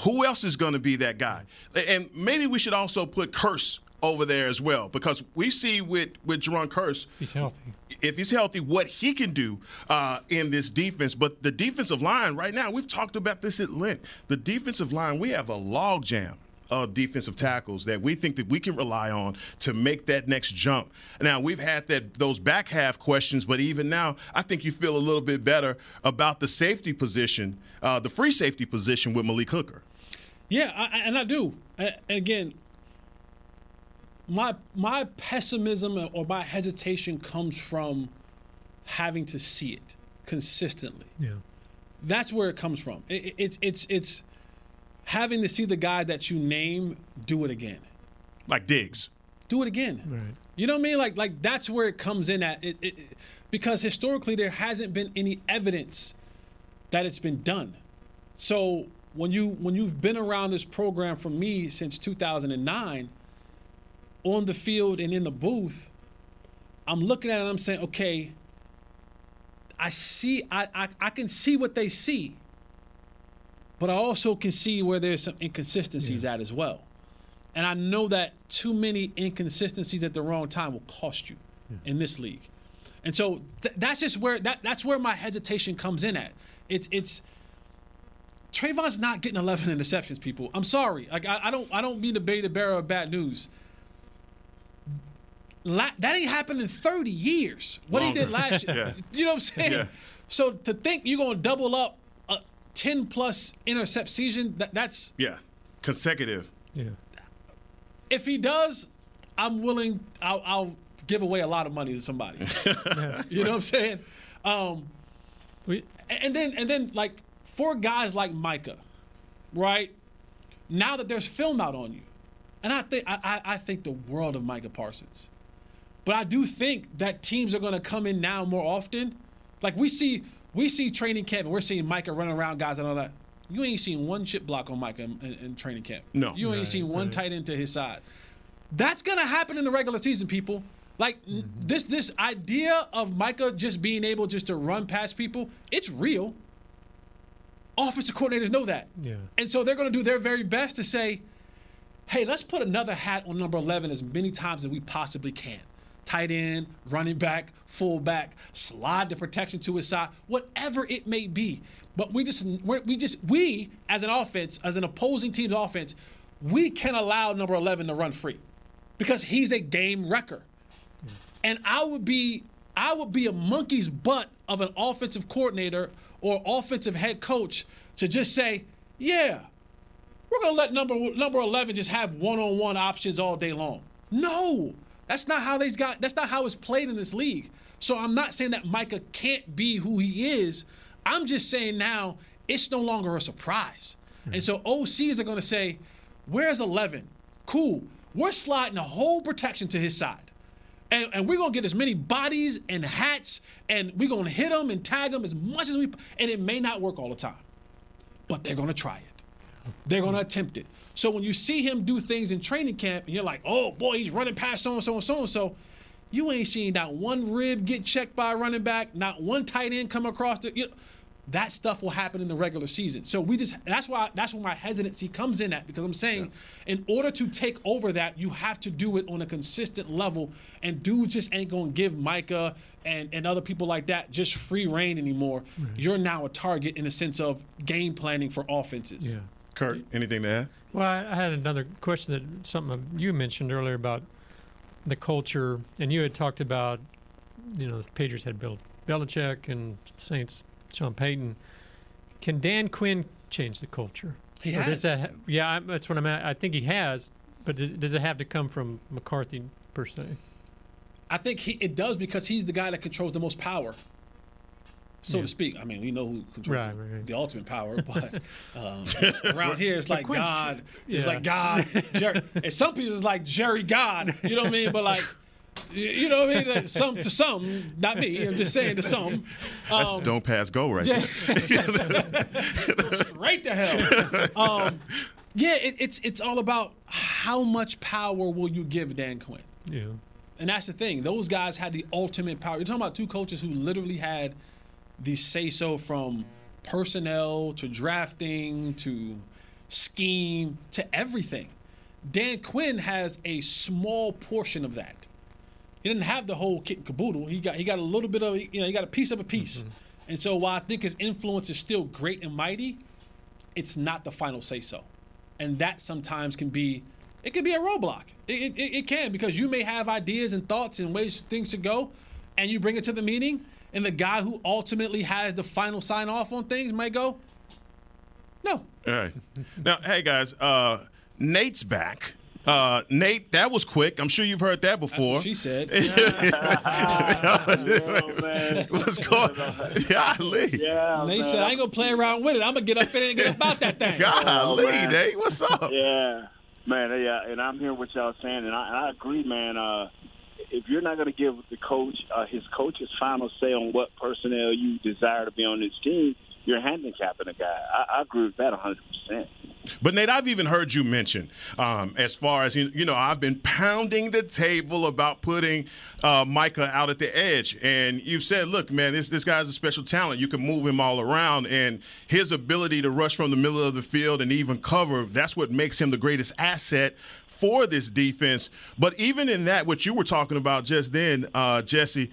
Who else is going to be that guy? And maybe we should also put Kearse over there as well because we see with with Jayron Kearse,
He's healthy.
if he's healthy, what he can do uh, in this defense. But the defensive line right now, we've talked about this at length. The defensive line, we have a logjam of defensive tackles that we think that we can rely on to make that next jump. Now we've had that those back half questions, but even now, I think you feel a little bit better about the safety position, uh, the free safety position with Malik Hooker.
Yeah, I, I- and I do. A- again, my my pessimism or my hesitation comes from having to see it consistently.
Yeah.
That's where it comes from. It, it- it's it's it's having to see the guy that you name do it again.
Like Diggs.
Do it again.
Right.
You know what I mean? Like like that's where it comes in at. It, it, because historically there hasn't been any evidence that it's been done. So when you when you've been around this program from me since 2009, on the field and in the booth, I'm looking at it and I'm saying, okay, I see, I, I, I can see what they see, but I also can see where there's some inconsistencies at as well. And I know that too many inconsistencies at the wrong time will cost you in this league. And so th- that's just where that, that's where my hesitation comes in at. It's it's Trevon's not getting 11 interceptions, people. I'm sorry. Like I, I don't I don't mean to be the bearer of bad news. La- that ain't happened in 30 years. What he did last year.
Yeah.
You know what I'm saying?
Yeah.
So to think you're going to double up a 10 plus intercept season, that, that's
Yeah, consecutive.
Yeah.
if he does, I'm willing. I'll, I'll give away a lot of money to somebody. you know what I'm saying? Um, and then and then like for guys like Micah, right? Now that there's film out on you, and I think I, I, I think the world of Micah Parsons, but I do think that teams are going to come in now more often. Like we see we see training camp, and we're seeing Micah running around guys and all that. You ain't seen one chip block on Micah in, in, in training camp.
No.
you ain't
Right,
seen one
right.
tight end to his side. That's gonna happen in the regular season, people. Like
Mm-hmm.
this this idea of Micah just being able just to run past people, it's real. Offensive coordinators know that.
Yeah.
And so they're going to do their very best to say, hey, let's put another hat on number 11 as many times as we possibly can. Tight end, running back, fullback, slide the protection to his side, whatever it may be. But we just, we just, we as an offense, as an opposing team's offense, we can allow number 11 to run free because he's a game wrecker. And I would be I would be a monkey's butt of an offensive coordinator or offensive head coach to just say, yeah, we're gonna let number number eleven just have one-on-one options all day long. No, that's not how they's got. That's not how it's played in this league. So I'm not saying that Micah can't be who he is. I'm just saying now it's no longer a surprise. And hmm. so OCs are gonna say, where's eleven? Cool. We're sliding the whole protection to his side. And, and we're gonna get as many bodies and hats, and we're gonna hit them and tag them as much as we. And it may not work all the time, but they're gonna try it. They're gonna attempt it. So when you see him do things in training camp, and you're like, "Oh boy, he's running past so and so and so and so," you ain't seen not one rib get checked by a running back, not one tight end come across the. You know, that stuff will happen in the regular season. So we just that's why that's where my hesitancy comes in at because I'm saying in order to take over that, you have to do it on a consistent level. And dudes just ain't gonna give Micah and, and other people like that just free reign anymore. You're now a target in the sense of game planning for offenses.
Yeah.
Kurt, anything to add?
Well, I I had another question that something you mentioned earlier about the culture, and you had talked about, you know, the Patriots had Bill Belichick and Saints Sean Payton. Can Dan Quinn change the culture?
He
Or does
has.
that ha- yeah, I, that's what I'm at. I think he has, but does, does it have to come from McCarthy per se?
I think he, it does because he's the guy that controls the most power, so
Yeah.
to speak. I mean, we know who controls
Right,
the,
right, right.
the ultimate power, but um, around here it's like
Quinn's-
God. It's
yeah.
like God. Jerry, and some people it's like Jerry God. You know what I mean? But like, you know what I mean? Like, Some to some, not me. I'm just saying to some.
That's
Um,
don't pass go right
yeah. Straight to hell. Um, yeah, it, it's it's all about how much power will you give Dan Quinn.
Yeah.
And that's the thing. Those guys had the ultimate power. You're talking about two coaches who literally had the say so from personnel to drafting to scheme to everything. Dan Quinn has a small portion of that. He didn't have the whole kit and caboodle. He got he got a little bit of you know he got a piece of a piece. Mm-hmm. And so while I think his influence is still great and mighty, it's not the final say so. And that sometimes can be it can be a roadblock. It, it, it can because you may have ideas and thoughts and ways things should go, and you bring it to the meeting, and the guy who ultimately has the final sign off on things might go, no.
All right. Now, hey guys, uh, Nate's back. Uh, Nate, that was quick. I'm sure you've heard that before.
she said.
What's going? Golly.
Yeah,
And they
man.
said, I ain't gonna play around with it. I'm gonna get up in it and get about that thing.
Golly,
man.
Nate, what's up?
Yeah, man. Yeah, and I'm hearing what y'all saying, and I, and I agree, man. Uh, if you're not going to give the coach uh, his coach's final say on what personnel you desire to be on this team, you're handicapping a guy. I, I agree with that 100. percent
But Nate, I've even heard you mention, um, as far as you know, I've been pounding the table about putting uh, Micah out at the edge, and you've said, "Look, man, this this guy's a special talent. You can move him all around, and his ability to rush from the middle of the field and even cover—that's what makes him the greatest asset for this defense." But even in that, what you were talking about just then, uh, Jesse,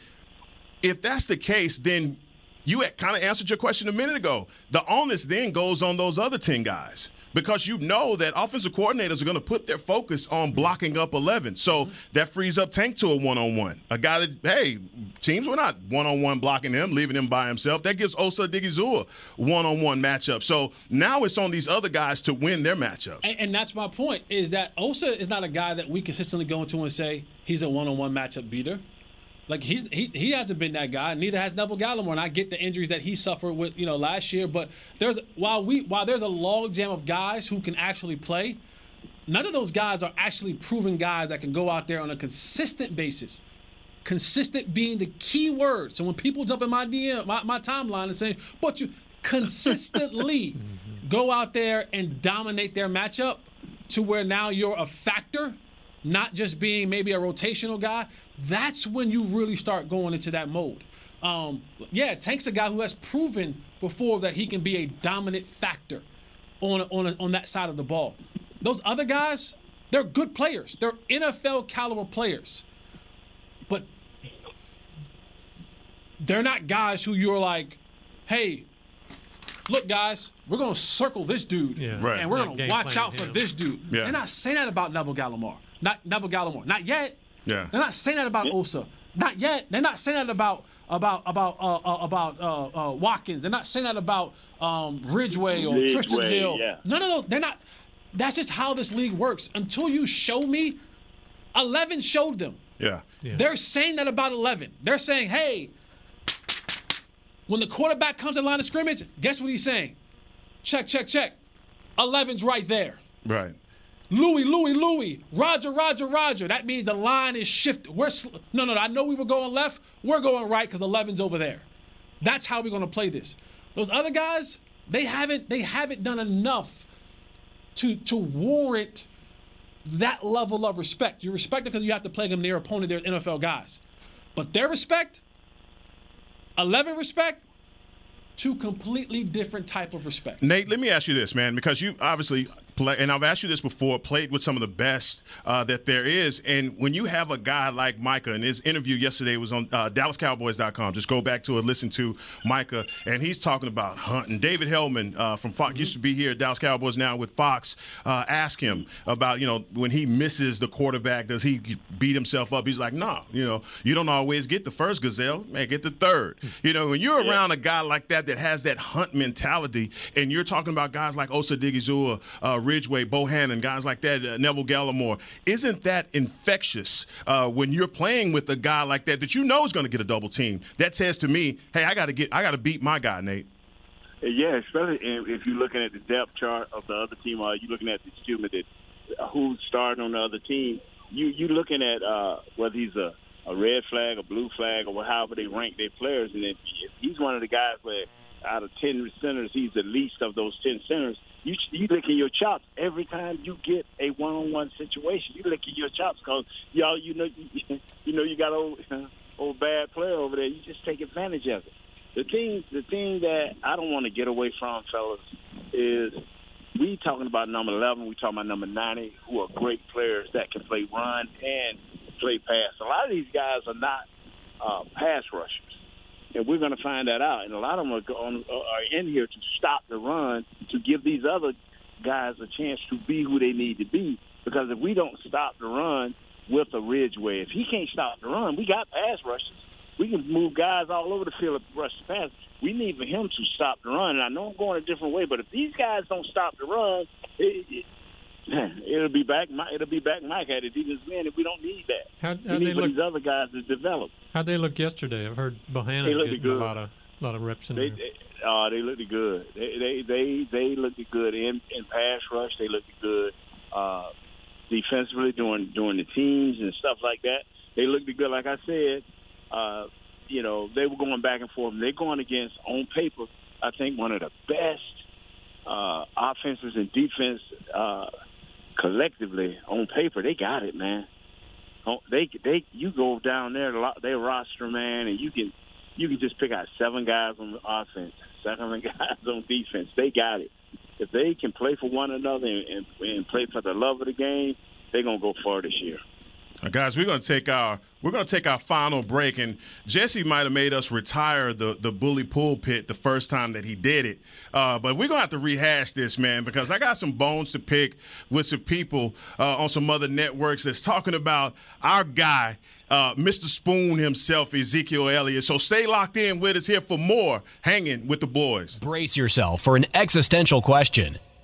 if that's the case, then you kind of answered your question a minute ago. The onus then goes on those other 10 guys because you know that offensive coordinators are going to put their focus on blocking up 11. So mm-hmm. that frees up Tank to a one on one. A guy that, hey, teams were not one on one blocking him, leaving him by himself. That gives Osa Odighizuwa one on one matchup. So now it's on these other guys to win their matchups.
And, and that's my point is that Osa is not a guy that we consistently go into and say he's a one on one matchup beater. Like he's he he hasn't been that guy. Neither has Neville Gallimore. And I get the injuries that he suffered with you know last year. But there's while we while there's a logjam of guys who can actually play, none of those guys are actually proven guys that can go out there on a consistent basis. Consistent being the key word. So when people jump in my DM, my, my timeline and say, but you consistently mm-hmm. go out there and dominate their matchup to where now you're a factor not just being maybe a rotational guy, that's when you really start going into that mode. Um, yeah, Tank's a guy who has proven before that he can be a dominant factor on on on that side of the ball. Those other guys, they're good players. They're NFL caliber players, but they're not guys who you're like, hey, look, guys, we're gonna circle this dude,
yeah.
right.
and we're gonna watch out for this dude. Yeah. They're not saying that about Neville Gallimore. Not Neville Gallimore. Not yet.
Yeah.
They're not saying that about Osa. Not yet. They're not saying that about about about uh, uh, about uh, uh, Watkins. They're not saying that about um, Ridgeway or
Ridgeway,
Trysten Hill.
Yeah.
None of those. They're not. That's just how this league works. Until you show me, eleven showed them.
Yeah.
yeah.
They're saying that about eleven. They're saying, hey, when the quarterback comes in line of scrimmage, guess what he's saying? Check, check, check. 11's right there.
Right.
Louis, Louis, Louis, Roger, Roger, Roger. That means the line is shifted. We're sl- no, no, no. I know we were going left. We're going right because 11's over there. That's how we're going to play this. Those other guys, they haven't, they haven't done enough to to warrant that level of respect. You respect them because you have to play them their opponent. They're NFL guys, but their respect, 11 respect, two completely different type of respect.
Nate, let me ask you this, man, because you obviously play, and I've asked you this before, played with some of the best uh, that there is. And when you have a guy like Micah, and his interview yesterday was on uh, DallasCowboys.com. Just go back to it, listen to Micah, and he's talking about hunting. David Helman uh, from Fox mm-hmm. used to be here at Dallas Cowboys now with Fox. Uh, ask him about you know when he misses the quarterback, does he beat himself up? He's like, no, nah, you know, you don't always get the first gazelle, man, get the third. You know, when you're around a guy like that that has that hunt mentality, and you're talking about guys like Osa Odighizuwa, uh, Ridgeway, Bohanna, guys like that, uh, Neville Gallimore. Isn't that infectious uh, when you're playing with a guy like that that you know is going to get a double team? That says to me, hey, I got to get, I got to beat my guy, Nate.
Yeah, especially if you're looking at the depth chart of the other team, or you're looking at the student that who's starting on the other team. You you looking at uh, whether he's a a red flag, a blue flag, or however they rank their players. And if, he's one of the guys where out of 10 centers, he's the least of those 10 centers, you you licking your chops every time you get a one-on-one situation. You licking your chops because y'all, you know, you, you know, you got old old bad player over there. You just take advantage of it. The thing, the thing that I don't want to get away from, fellas, is we talking about number 11, we talking about number 90, who are great players that can play run and play pass. A lot of these guys are not uh, pass rushers and we're going to find that out. And a lot of them are, going, uh, are in here to stop the run to give these other guys a chance to be who they need to be. Because if we don't stop the run with a Ridgeway, if he can't stop the run, we got pass rushes. We can move guys all over the field to rush the pass. We need for him to stop the run. And I know I'm going a different way, but if these guys don't stop the run, it, it, it'll be back. It'll be back Mike at it even man if we don't need that.
How,
how need
look,
these other guys to develop.
How'd they look yesterday? I've heard Bohanna getting
good.
a lot of lot of reps in
they,
there.
They, uh, they looked good. They they they, they looked good in in pass rush. They looked good uh, defensively during during the teams and stuff like that. they looked good. Like I said, uh, you know, they were going back and forth. They're going against, on paper, I think one of the best uh, offenses and defense uh, collectively on paper. They got it, man. Oh, they they you go down there, they roster man, and you can you can just pick out seven guys on offense, seven guys on defense. They got it. If they can play for one another and, and, and play for the love of the game, they're gonna go far this year.
Guys, we're to take our we're to take our final break, and Jesse might have made us retire the the bully pulpit the first time that he did it, uh, but we're to have to rehash this, man, because I got some bones to pick with some people uh, on some other networks that's talking about our guy, uh, Mr. Spoon himself, Ezekiel Elliott. So stay locked in with us here for more hanging with the boys.
Brace yourself for an existential question.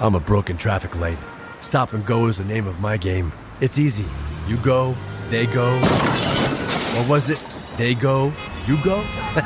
I'm a broken traffic light. Stop and go is the name of my game. It's easy. You go, they go. What was it? They go, you go?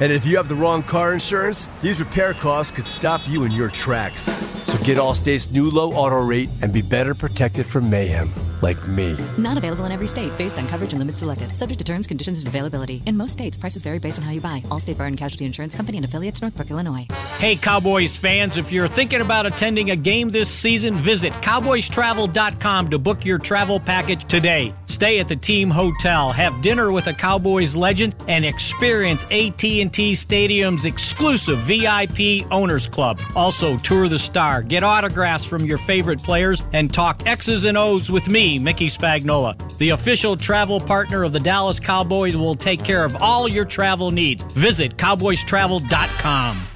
and if you have the wrong car insurance, these repair costs could stop you in your tracks. So get Allstate's new low auto rate and be better protected from mayhem like me.
Not available in every state based on coverage and limits selected. Subject to terms, conditions, and availability. In most states, prices vary based on how you buy. Allstate Bar and Casualty Insurance Company and affiliates, Northbrook, Illinois.
Hey, Cowboys fans, if you're thinking about attending a game this season, visit cowboystravel.com to book your travel package today. Stay at the team hotel, have dinner with a Cowboys legend, and experience AT&T Stadium's exclusive VIP Owners Club. Also, tour the star, get autographs from your favorite players, and talk X's and O's with Mickey Spagnola. The official travel partner of the Dallas Cowboys will take care of all your travel needs. Visit cowboystravel.com.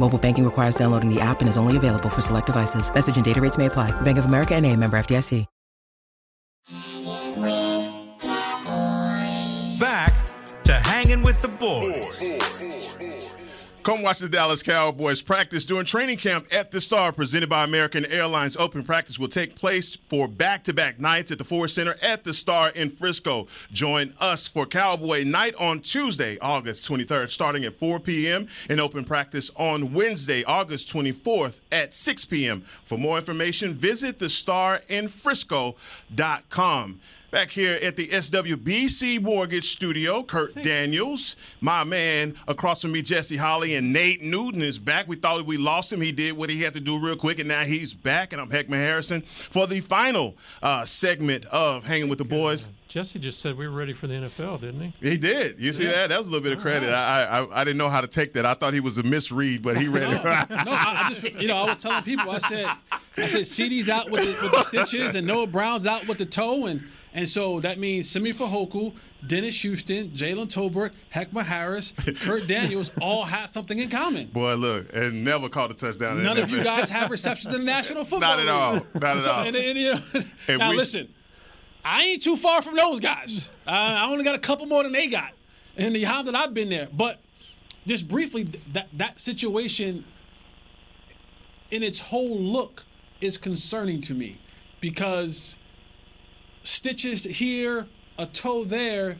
Mobile banking requires downloading the app and is only available for select devices. Message and data rates may apply. Bank of America and a member FDIC.
Back to hanging with the boys.
Come watch the Dallas Cowboys practice during training camp at the Star, presented by American Airlines. Open practice will take place for back to back nights at the Ford Center at the Star in Frisco. Join us for Cowboy Night on Tuesday, August 23rd, starting at 4 p.m., and open practice on Wednesday, August 24th at 6 p.m. For more information, visit thestarinfrisco.com. Back here at the SWBC Mortgage Studio, Kurt Daniels, my man across from me, Jesse Holley, and Nate Newton is back. We thought we lost him. He did what he had to do real quick, and now he's back. And I'm Heckman Harrison for the final uh, segment of Hanging with the Boys.
Jesse just said we were ready for the NFL, didn't he?
He did. You see
Yeah.
that? That was a little bit of credit. I, I I didn't know how to take that. I thought he was a misread, but he read it. Right.
No, I, I just you know I was telling people I said I said CD's out with the, with the stitches and Noah Brown's out with the toe and and so that means Simi Fehoko, Dennis Houston, Jalen Tolbert, Heckma Harris, Kurt Daniels all have something in common.
Boy, look, and never caught a touchdown.
None of you guys have receptions in the National Football
Not at all. Not at
So-
all.
and- and, you know, now
we-
listen, I ain't too far from those guys. Uh, I only got a couple more than they got in the time that I've been there. But just briefly, that that situation in its whole look is concerning to me because stitches here, a toe there,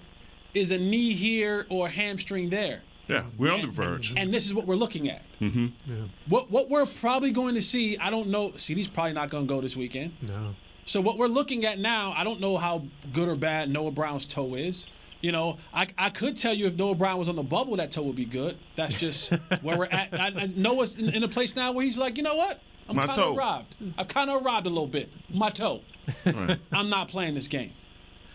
is a knee here or a hamstring there.
Yeah, we're on the verge.
And this is what we're looking at.
Mm-hmm. Yeah.
What what we're probably going to see, I don't know. CD's probably not going to go this weekend.
No.
So what we're looking at now, I don't know how good or bad Noah Brown's toe is. You know, I, I could tell you if Noah Brown was on the bubble, that toe would be good. That's just where we're at. I, I, Noah's in, in a place now where he's like, you know what? I'm
My
kind
toe.
of robbed. I've kind of robbed a little bit. My toe.
Right.
I'm not playing this game.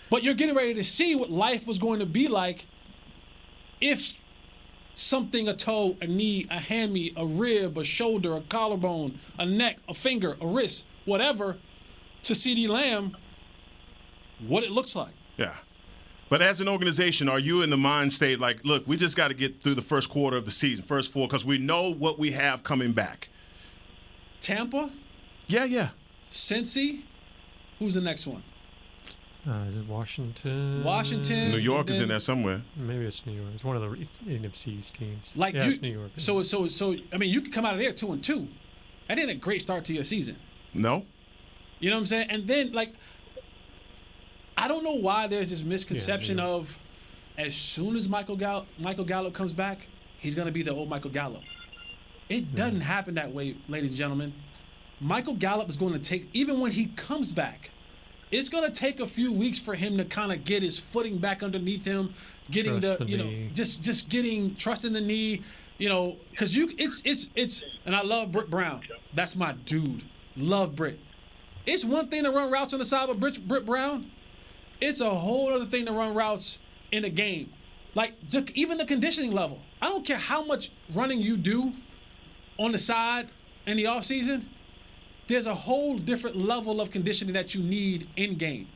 But you're getting ready to see what life was going to be like if something a toe, a knee, a hammy, a rib, a shoulder, a collarbone, a neck, a finger, a wrist, whatever, to CD Lamb, what it looks like.
Yeah. But as an organization, are you in the mind state like, look, we just got to get through the first quarter of the season, first four, because we know what we have coming back?
Tampa?
Yeah, yeah.
Cincy? Who's the next one?
Uh, is it Washington?
Washington.
New York is in there somewhere.
Maybe it's New York. It's one of the East- NFC East teams.
Like
yeah,
you,
it's New York.
So so so I mean you could come out of there two and two. That ain't a great start to your season.
No?
You know what I'm saying? And then like I don't know why there's this misconception of as soon as Michael Gallup Michael Gallup comes back, he's gonna be the old Michael Gallup. It doesn't happen that way, ladies and gentlemen. Michael Gallup is going to take even when he comes back, it's going to take a few weeks for him to kind of get his footing back underneath him, getting
Trust
the,
the
you know just just getting trust in the knee, you know, because you it's it's it's and I love Britt Brown. That's my dude. Love Britt. It's one thing to run routes on the side of Britt, Britt Brown. It's a whole other thing to run routes in a game. Like even the conditioning level. I don't care how much running you do on the side in the offseason, there's a whole different level of conditioning that you need in game.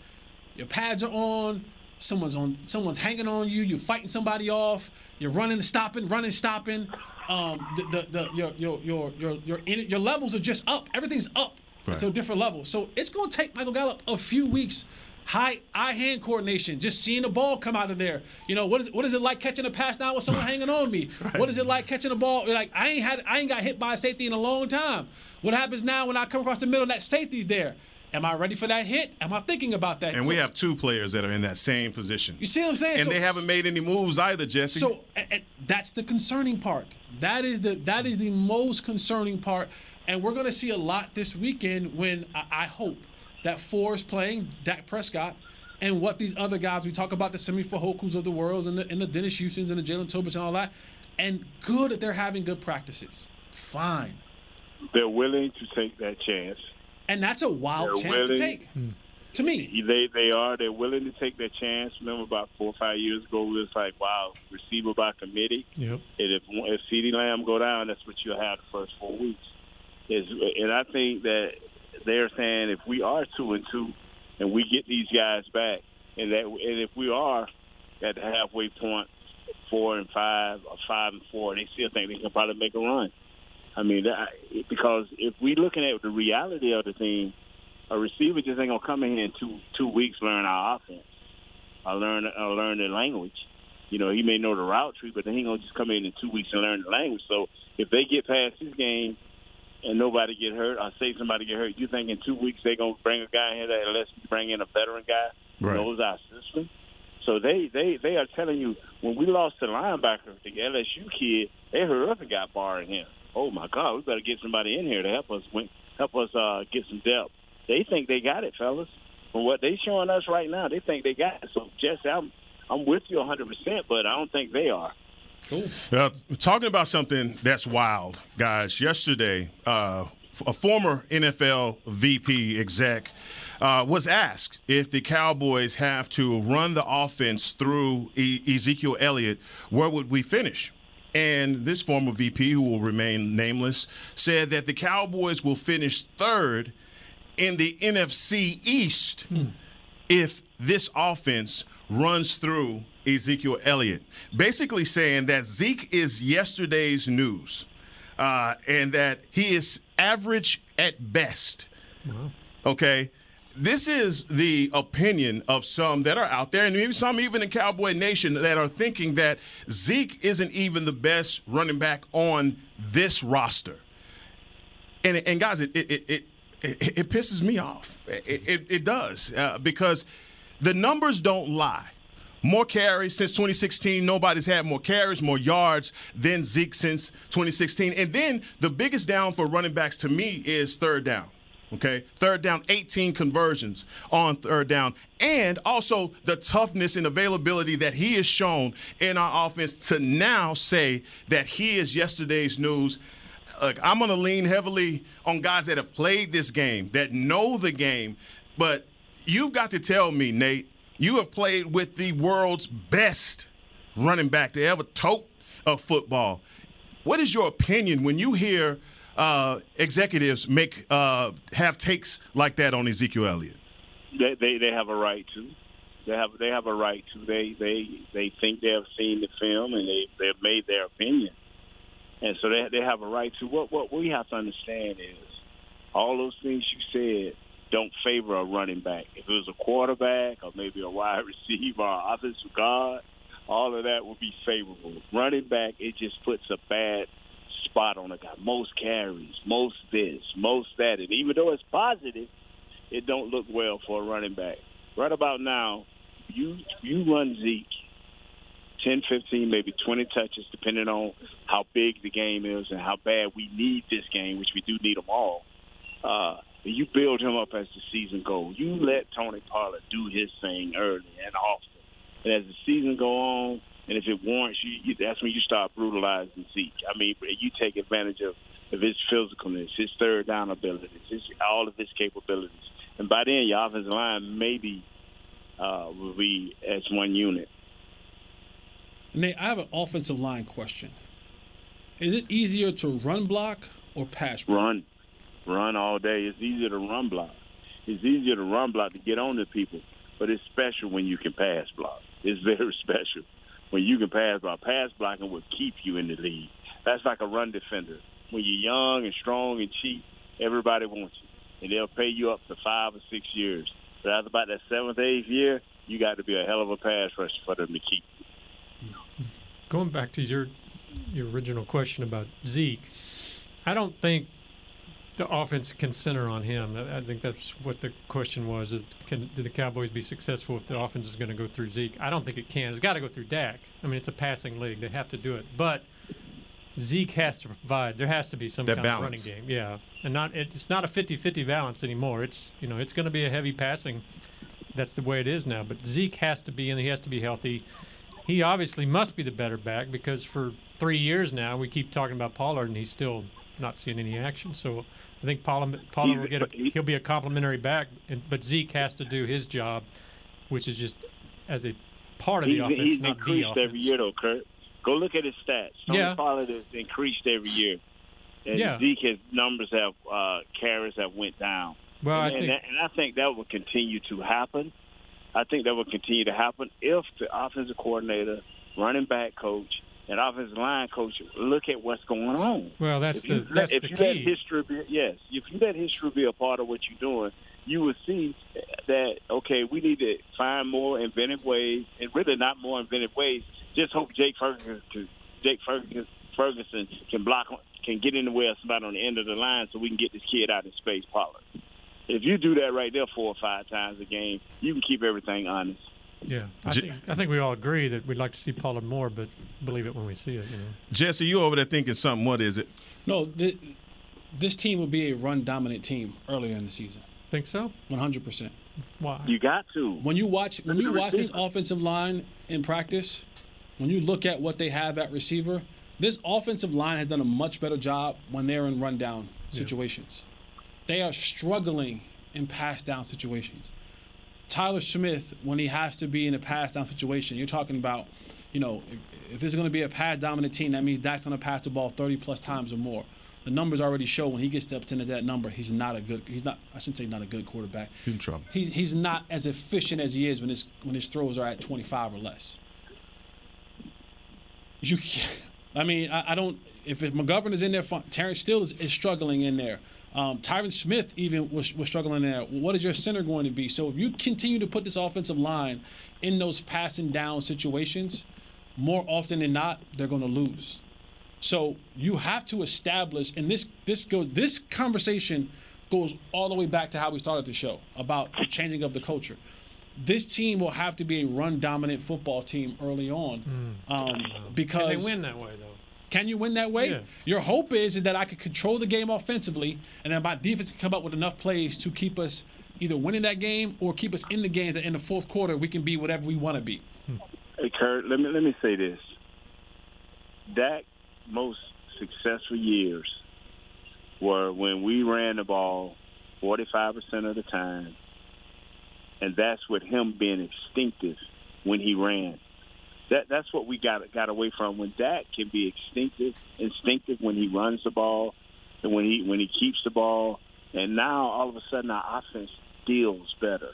Your pads are on, someone's on someone's hanging on you, you're fighting somebody off, you're running, stopping, running, stopping. Um, the, the, the your your your your your in, your levels are just up. Everything's up
Right.
a different level. So it's gonna take Michael Gallup a few weeks. High eye hand coordination, just seeing the ball come out of there. You know what is what is it like catching a pass now with someone hanging on me? What is it like catching a ball? Like I ain't had I ain't got hit by a safety in a long time. What happens now when I come across the middle and that safety's there? Am I ready for that hit? Am I thinking about that?
And we have two players that are in that same position.
You see what I'm saying?
And
So-
they haven't made any moves either, Jesse.
So a- a- that's the concerning part. That is the that is the most concerning part, and we're going to see a lot this weekend when I, I hope that four is playing Dak Prescott, and what these other guys we talk about the Simi Fehokos of the world and the and the Dennis Houston's and the Jalen Tolberts and all that, and good that they're having good practices. Fine,
They're willing to take that chance.
and that's a wild
They're
chance to
willing.
take. Hmm. To me,
They they are. They're willing to take that chance. Remember about four or five years ago, it was like, wow, receiver by committee.
Yep.
And if if CeeDee Lamb go down, that's what you'll have the first four weeks. Is and I think that they're saying if we are two and two, and we get these guys back, and that and if we are at the halfway point, four and five or five and four, they still think they can probably make a run. I mean, that, because if we looking at the reality of the thing, a receiver just ain't gonna come in here in two two weeks learn our offense. I learn I learn the language. You know, he may know the route tree, but then he gonna just come in in two weeks and learn the language. So if they get past this game and nobody get hurt, or say somebody get hurt, you think in two weeks they gonna bring a guy in here that unless we bring in a veteran guy who
Right.
knows our system. So they, they, they are telling you when we lost the linebacker, the LSU kid, they heard up and got Barr in him. Oh my God, we better get somebody in here to help us win, help us uh, get some depth. They think they got it, fellas. From what they showing us right now, they think they got it. So Jesse, I'm I'm with you 100, percent but I don't think they are.
Uh, talking about something that's wild, guys. Yesterday, uh, a former NFL VP exec uh, was asked if the Cowboys have to run the offense through e- Ezekiel Elliott, where would we finish? And this former VP, who will remain nameless, said that the Cowboys will finish third in the NFC East if this offense runs through Ezekiel Elliott. Basically saying that Zeke is yesterday's news uh, and that he is average at best. Okay? This is the opinion of some that are out there, and maybe some even in Cowboy Nation that are thinking that Zeke isn't even the best running back on this roster. And, and guys, it, it, it, it, it, it pisses me off. It, it, it does uh, because the numbers don't lie. More carries since 2016. Nobody's had more carries, more yards than Zeke since 2016. And then the biggest down for running backs to me is third down. Okay, third down, 18 conversions on third down, and also the toughness and availability that he has shown in our offense to now say that he is yesterday's news. Look, I'm going to lean heavily on guys that have played this game, that know the game, but you've got to tell me, Nate, you have played with the world's best running back to ever tote a football. What is your opinion when you hear uh, executives make uh, have takes like that on Ezekiel Elliott?
They, they they have a right to. They have they have a right to. They they they think they have seen the film and they they've made their opinion, and so they they have a right to. What what we have to understand is all those things you said don't favor a running back. If it was a quarterback or maybe a wide receiver or offensive guard, all of that would be favorable. Running back, it just puts a bad spot on a guy. Most carries, most this, most that. And even though it's positive, it don't look well for a running back. Right about now, you you run Zeke 10, 15, maybe 20 touches, depending on how big the game is and how bad we need this game, which we do need them all. Uh, you build him up as the season goes. You let Tony Pollard do his thing early and often. And as the season go on, and if it warrants you, you that's when you start brutalizing Zeke. I mean, you take advantage of, of his physicalness, his third down abilities, his, all of his capabilities. And by then, your offensive line maybe uh, will be as one unit.
Nate, I have an offensive line question. Is it easier to run block or pass block?
Run. Run all day. It's easier to run block. It's easier to run block to get on to people, but it's special when you can pass block. It's very special when you can pass block. Pass blocking will keep you in the league. That's like a run defender. When you're young and strong and cheap, everybody wants you, and they'll pay you up to five or six years. But after about that seventh, eighth year, you got to be a hell of a pass rusher for them to keep you.
Going back to your your original question about Zeke, I don't think the offense can center on him. I think that's what the question was: can do the Cowboys be successful if the offense is going to go through Zeke? I don't think it can. It's got to go through Dak. I mean, it's a passing league; they have to do it. But Zeke has to provide. There has to be some
That
kind
balance.
of running game. Yeah, and not it's not a 50-50 balance anymore. It's you know it's going to be a heavy passing. That's the way it is now. But Zeke has to be, and he has to be healthy. He obviously must be the better back because for three years now we keep talking about Pollard, and he's still not seeing any action. So I think Pollard will get a, he'll be a complimentary back, and, but Zeke has to do his job, which is just as a part of the
he's,
offense,
he's
not the
increased
offense.
every year, though, Kurt. Go look at his stats. Tony
Yeah.
Pollard has increased every year. And
Yeah.
Zeke, his numbers have uh, carries have went down.
Well, I
and, and
think-
that, and I think that will continue to happen. I think that will continue to happen if the offensive coordinator, running back coach, and offensive line coach look at what's going on.
Well, that's
if you
the-
let-
that's
if
the
you let
key.
history be, yes, if you let history be a part of what you're doing, you will see that okay, we need to find more inventive ways, and really not more inventive ways. Just hope Jake Ferguson, can- Jake Ferguson, Ferguson can block, can get in the way of somebody on the end of the line, so we can get this kid out in space, Pollard. If you do that right there four or five times a game, you can keep everything honest.
Yeah, I think, I think we all agree that we'd like to see Pollard more, but believe it when we see it. You know.
Jesse, you over there thinking something? What is it?
No, th- this team will be a run dominant team earlier in the season.
Think so?
One hundred percent.
Why?
You got to.
When you watch when you watch this offensive line in practice, when you look at what they have at receiver, this offensive line has done a much better job when they're in run down situations. They are struggling in pass down situations. Tyler Smith, when he has to be in a pass down situation, you're talking about, you know, if, if there's going to be a pass dominant team, that means Dak's going to pass the ball 30 plus times or more. The numbers already show when he gets to up into that number, he's not a good. He's not. I shouldn't say not a good quarterback.
He's in trouble.
He, he's not as efficient as he is when his when his throws are at 25 or less. You, I mean, I, I don't. If McGovern is in there. Terence Steele is, is struggling in there. Um, Tyron Smith even was, was struggling there. What is your center going to be? So if you continue to put this offensive line in those passing down situations, more often than not, they're going to lose. So you have to establish, and this this goes this conversation goes all the way back to how we started the show about the changing of the culture. this team will have to be a run dominant football team early on, um, because
Can they win that way though?
Can you win that way?
Yeah.
Your hope is, is that I can control the game offensively, and then my defense can come up with enough plays to keep us either winning that game or keep us in the game. That in the fourth quarter we can be whatever we want to be. Hmm.
Hey Kurt, let me let me say this. Dak most successful years were when we ran the ball 45% of the time, and that's with him being instinctive when he ran. That that's what we got got away from. When Dak can be instinctive, instinctive when he runs the ball, and when he when he keeps the ball, and now all of a sudden our offense deals better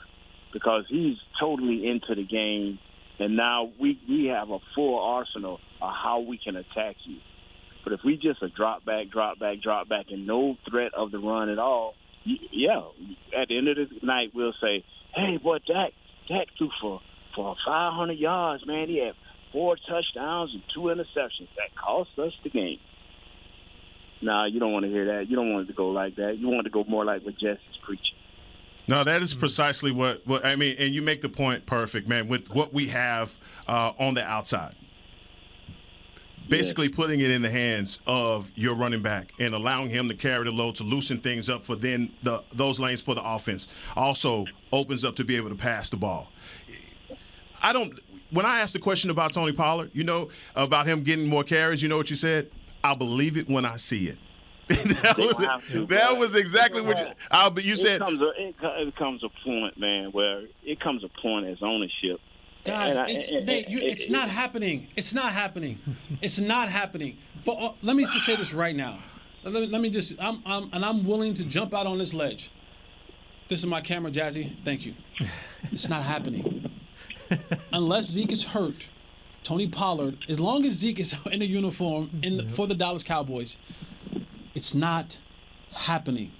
because he's totally into the game, and now we we have a full arsenal of how we can attack you. But if we just a drop back, drop back, drop back, and no threat of the run at all, yeah, at the end of the night we'll say, "Hey, boy, Dak, Dak threw for for 500 yards, man. He had four touchdowns and two interceptions. That cost us the game." Nah, you don't want to hear that. You don't want it to go like that. You want it to go more like what Jesse's preaching.
No, that is precisely what, what I mean, and you make the point perfect, man. With what we have uh, on the outside, basically putting it in the hands of your running back and allowing him to carry the load to loosen things up for then the those lanes for the offense. Also opens up to be able to pass the ball. I don't. When I asked the question about Tony Pollard, you know, about him getting more carries, you know what you said? I'll believe it when I see it. that, was,
don't have to,
that was exactly what you, I'll, but you
it
said.
comes a, it, it comes a point, man, where it comes a point as ownership.
Guys,
And I-
it's,
and-
Nate, you,
and-
it's not happening. It's not happening. It's not happening. For, uh, let me just say this right now. Let me, let me just, I'm, I'm, and I'm willing to jump out on this ledge. This is my camera, Jazzy. Thank you. It's not happening. Unless Zeke is hurt, Tony Pollard, as long as Zeke is in a uniform in the, for the Dallas Cowboys, it's not happening.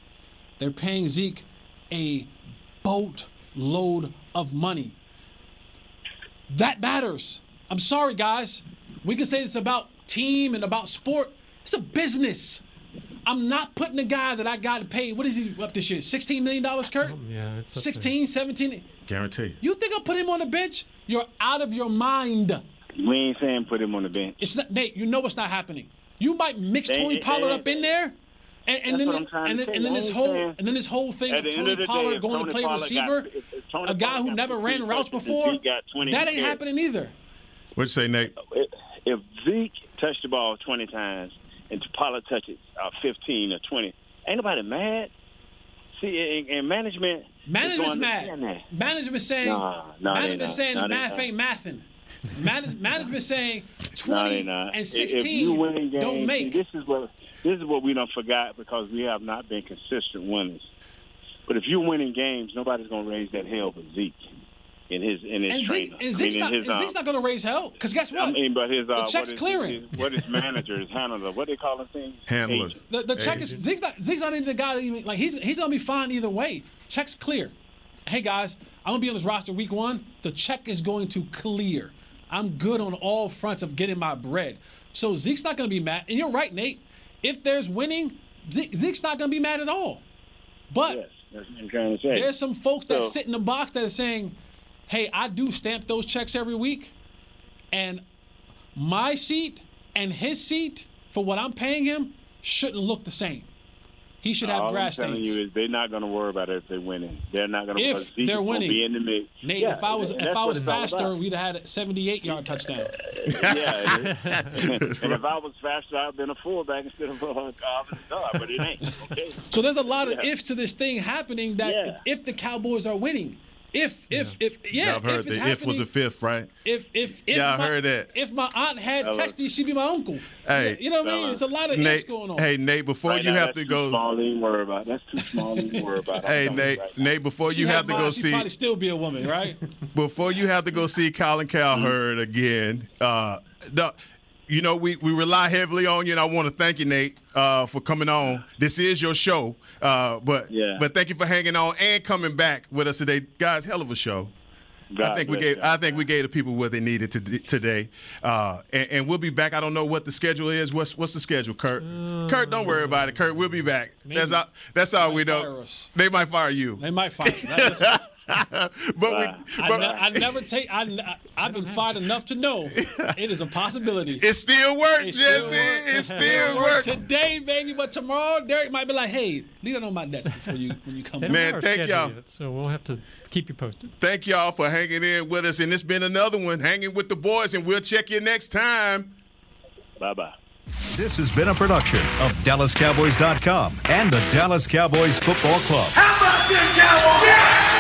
They're paying Zeke a boatload of money. That matters. I'm sorry, guys. We can say it's about team and about sport. It's a business. I'm not putting a guy that I got to pay. What is he up this year? $16 million, Kurt?
Yeah, it's
16, 17.
Guarantee.
You think I'll put him on the bench? You're out of your mind.
We ain't saying put him on the bench.
It's not Nate. You know what's not happening. You might mix
They-
Tony Pollard up in there, and, and then
what
and then, and then this whole
saying-
and then this whole thing
At
of Tony
of the day,
Pollard going
Tony
to play
Pollard
receiver,
got- if- if
a guy
Pollard
who never ran routes before,
Zeke got 20
that ain't
yeah.
happening either.
What'd you say, Nate?
If Zeke touched the ball 20 times and Pollard touched it uh, 15 or 20, ain't nobody mad. See, and, and management.
Management's mad.
that.
Management saying
Nah, nah, they
management
not.
saying
Nah,
math ain't mathing. Manage, management saying 20
they not.
and 16
if you winning games,
don't
see,
make.
This is what this is what we don't forgot because we have not been consistent winners. But if you're winning games, nobody's going to raise that hell but Zeke in his in his
And. Zeke,
I
and Zeke's,
mean,
not,
in his,
and Zeke's
um,
not going to raise hell because guess what?
I mean, but his uh,
the check's
is-
clearing.
his- what his manager, his handler, what they call him thing?
Handlers.
The, the check is Zeke's not Zeke's not even the guy that even like he's he's gonna be fine either way. Check's clear. Hey guys, I'm gonna be on this roster week one. The check is going to clear. I'm good on all fronts of getting my bread. So Zeke's not gonna be mad. And you're right, Nate. If there's winning, Zeke, Zeke's not gonna be mad at all. But
Yes, that's what I'm trying to say.
there's some folks that
So-
sit in the box that are saying, "Hey, I do stamp those checks every week, and my seat and his seat for what I'm paying him shouldn't look the same. He should have
All
grass
I'm telling
stains."
you is they're not going to worry about it if they're winning. They're not going to.
If they're winning.
be in the mix.
Nate,
Yeah,
if I was if I was faster, we'd have had a 78 yard touchdown.
yeah, it is. and if I was faster, I'd been a fullback instead of a offensive guard, but it ain't. Okay.
So there's a lot of
Yeah.
ifs to this thing happening. That
Yeah.
if the Cowboys are winning, if if if yeah,
I've heard
if
the if was a fifth, right?
If if if
Yeah, I
my,
heard that.
If my aunt had
Hello.
Texty, she'd be my uncle.
Hey,
you know what I mean? It's a lot of ifs
Nate,
going on.
Hey, Nate, before
Right
you
now,
have
that's
to
too
go.
Small, to even worry about. That's too small even worry about.
Hey, Nate,
right.
Nate, before
She
you
had
have to
mine,
go
she'd
see,
probably still be a woman, right?
before you have to go see Colin Cowherd again, uh, the, you know, we, we rely heavily on you, and I want to thank you, Nate, uh, for coming on. This is your show, uh, but
Yeah.
but thank you for hanging on and coming back with us today, guys. Hell of a show. I think we gave
y'all.
I think we gave the people what they needed to, today, uh, and, and we'll be back. I don't know what the schedule is. What's what's the schedule, Kurt? Kurt, don't worry about it. Kurt, we'll be back. That's all. That's all we know.
us.
They might fire you.
They might fire. us.
but
we, I, ne- I, never take. I, have been fired enough to know it is a possibility.
It still works, it Jesse. Still it still works
today, baby. But tomorrow, Derek might be like, "Hey, leave that on my desk before you when you come."
Man, thank y'all.
Yet, so we'll have to keep you posted.
Thank y'all for hanging in with us, and it's been another one, hanging with the boys, and we'll check you next time.
Bye bye.
This has been a production of DallasCowboys.com and the Dallas Cowboys Football Club.
How about this, Cowboys? Yeah!